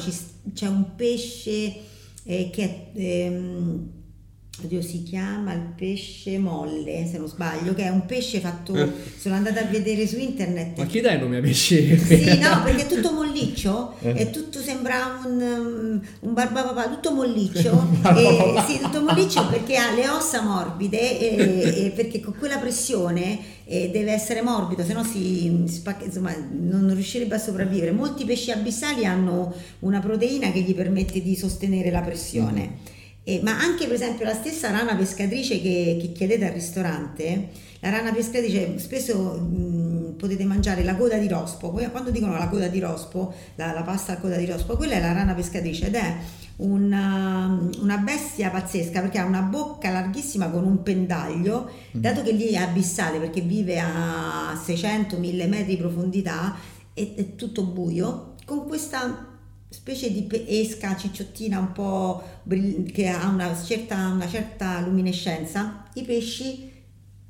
c'è un pesce eh, che è... ehm, Oddio, si chiama il pesce molle, se non sbaglio, che è un pesce fatto. Eh. Sono andata a vedere su internet. Ma chi dai il nome ai pesci? Sì, no, perché è tutto molliccio, Eh. è tutto sembra un, um, un barbapapà, tutto molliccio, e, sì, tutto molliccio perché ha le ossa morbide e, e perché con quella pressione eh, deve essere morbido, se no si, si spacca- insomma, non riuscirebbe a sopravvivere. Molti pesci abissali hanno una proteina che gli permette di sostenere la pressione. Eh, ma anche per esempio la stessa rana pescatrice che, che chiedete al ristorante, la rana pescatrice spesso mh, potete mangiare la coda di rospo, Poi quando dicono la coda di rospo, la, la pasta a coda di rospo, quella è la rana pescatrice ed è una, una bestia pazzesca perché ha una bocca larghissima con un pendaglio, dato che lì è abissale perché vive a 600-1000 metri di profondità e è tutto buio, con questa specie di esca cicciottina un po' brill- che ha una certa, una certa luminescenza, i pesci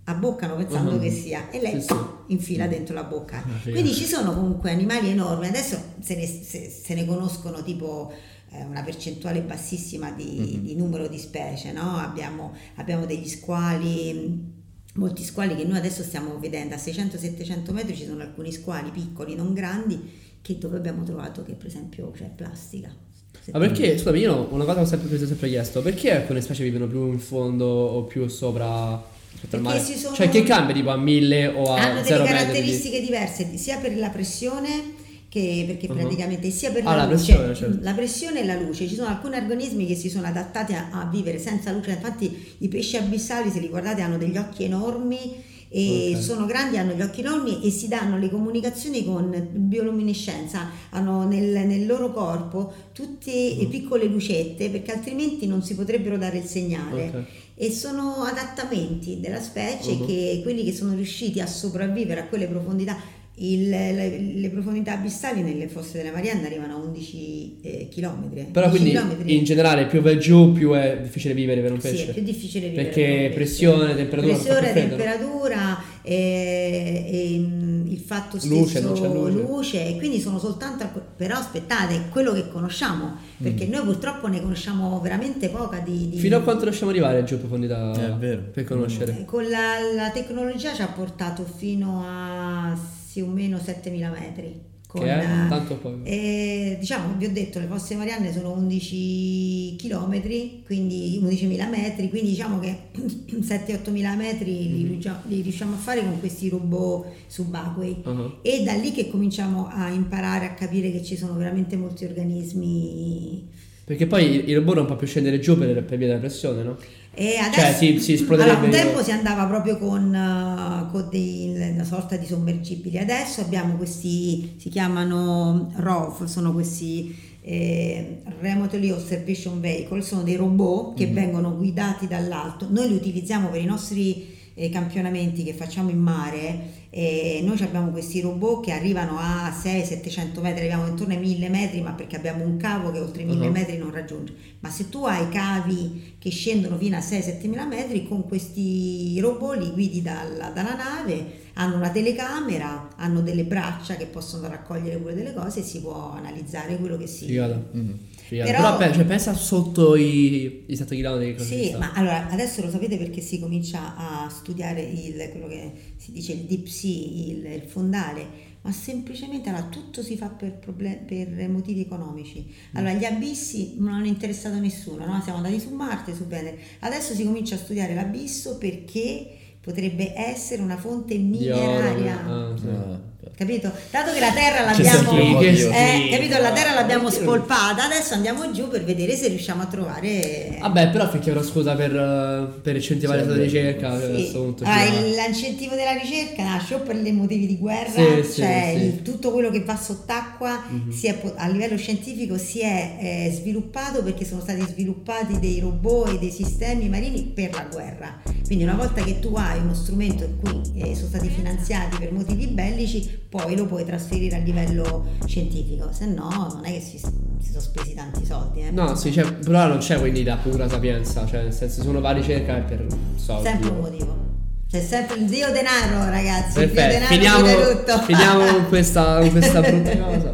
abboccano pensando Mhm. che sia e lei Sì, sì. infila dentro la bocca. Ah. Quindi ci sono comunque animali enormi, adesso se ne, se- se ne conoscono tipo eh, una percentuale bassissima di, Mhm. di numero di specie, no? abbiamo, abbiamo degli squali molti squali che noi adesso stiamo vedendo a 600-700 metri ci sono alcuni squali piccoli, non grandi, che dove abbiamo trovato che per esempio c'è plastica. Ma perché, scusami, io una cosa che ho sempre, ho sempre chiesto, perché alcune specie vivono più in fondo o più sopra sono- Cioè che cambia tipo a 1000 o a Hanno 0 delle metri? caratteristiche diverse sia per la pressione che, perché Uh-huh. praticamente sia per Ah, la, la luce, pressione, certo. la pressione e la luce, ci sono alcuni organismi che si sono adattati a, a vivere senza luce, infatti i pesci abissali se li guardate hanno degli occhi enormi e Ok. sono grandi, hanno gli occhi enormi e si danno le comunicazioni con bioluminescenza, hanno nel, nel loro corpo tutte Mm. le piccole lucette perché altrimenti non si potrebbero dare il segnale Ok. e sono adattamenti della specie Mhm. che quelli che sono riusciti a sopravvivere a quelle profondità il- le, le profondità abissali nelle fosse delle Marianne arrivano a 11 eh, km Però quindi in generale più vai giù più è difficile vivere per un sì, pesce. è più difficile vivere Perché per un pesce. pressione, temperatura, pressione, temperatura e, e, mm, il fatto stesso Luce, non c'è luce. e quindi sono soltanto però aspettate quello che conosciamo perché noi purtroppo ne conosciamo veramente poca di, di- Mm. Fino a quanto riusciamo ad arrivare giù a profondità È vero. per conoscere? con la, la tecnologia ci ha portato fino a sì o meno 7000 metri con, Che è eh, tanto poco. eh, diciamo, vi ho detto, le fosse marianne sono 11 km, quindi 11.000 metri, quindi diciamo che *clears throat* 7-8.000 metri li, riusciamo, li riusciamo a fare con questi robot subacquei. Uh-huh. E da lì che cominciamo a imparare a capire che ci sono veramente molti organismi. Perché poi il- robot non può più scendere giù per, per via della pressione, no? E adesso, Cioè, si- si esploderebbe allora, un tempo si andava proprio con, eh, con dei- una sorta di sommergibili, adesso abbiamo questi, si chiamano ROV, sono questi eh, Remotely Observation Vehicle, sono dei robot che vengono guidati dall'alto, noi li utilizziamo per i nostri eh, campionamenti che facciamo in mare, e noi abbiamo questi robot che arrivano a 600-700 metri, arriviamo intorno ai 1000 metri, ma perché abbiamo un cavo che oltre i 1000 Uh-huh. metri non raggiunge. Ma se tu hai cavi che scendono fino a 6-7 mila metri, con questi robot li guidi dalla, dalla nave, hanno una telecamera, hanno delle braccia che possono raccogliere pure delle cose e si può analizzare quello che si... Figata. Mhm. Figata. Però- Però, cioè, pensa sotto i, i 7 km Sì, ma allora adesso lo sapete perché si comincia a studiare il, quello che si dice il deep sea, il, il fondale, ma semplicemente allora, tutto si fa per, problem- per motivi economici. Allora gli abissi non hanno interessato nessuno, no? siamo andati su Marte, su Venere, adesso si comincia a studiare l'abisso perché potrebbe essere una fonte mineraria. ah, sì. Capito? Dato che la terra l'abbiamo, eh, schifo. capito? La terra l'abbiamo spolpata, adesso andiamo giù per vedere se riusciamo a trovare Vabbè, però è una scusa per, eh, per incentivare Sì, la ricerca. Sì. punto Ah, l'incentivo della ricerca nasce o per dei motivi di guerra, Sì, cioè sì. il- tutto quello che va sott'acqua Mhm. si è a livello scientifico si è eh, sviluppato perché sono stati sviluppati dei robot e dei sistemi marini per la guerra. Quindi una volta che tu hai uno strumento in cui eh, sono stati finanziati per motivi bellici, poi lo puoi trasferire a livello scientifico, se no non è che si, si sono spesi tanti soldi. Eh. No, sì, cioè, però non c'è quindi la pura sapienza, cioè nel senso se uno va a ricerca è per soldi. Sempre un motivo. C'è sempre il dio denaro, ragazzi. Perfetto, denaro finiamo, finiamo con questa, con questa *laughs* brutta cosa.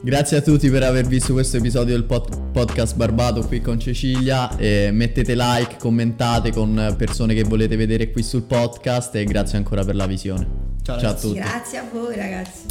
Grazie a tutti per aver visto questo episodio del pod- podcast Barbato qui con Cecilia. E mettete like, commentate con persone che volete vedere qui sul podcast e grazie ancora per la visione. Ciao, Ciao a tutti. Grazie a voi, ragazzi.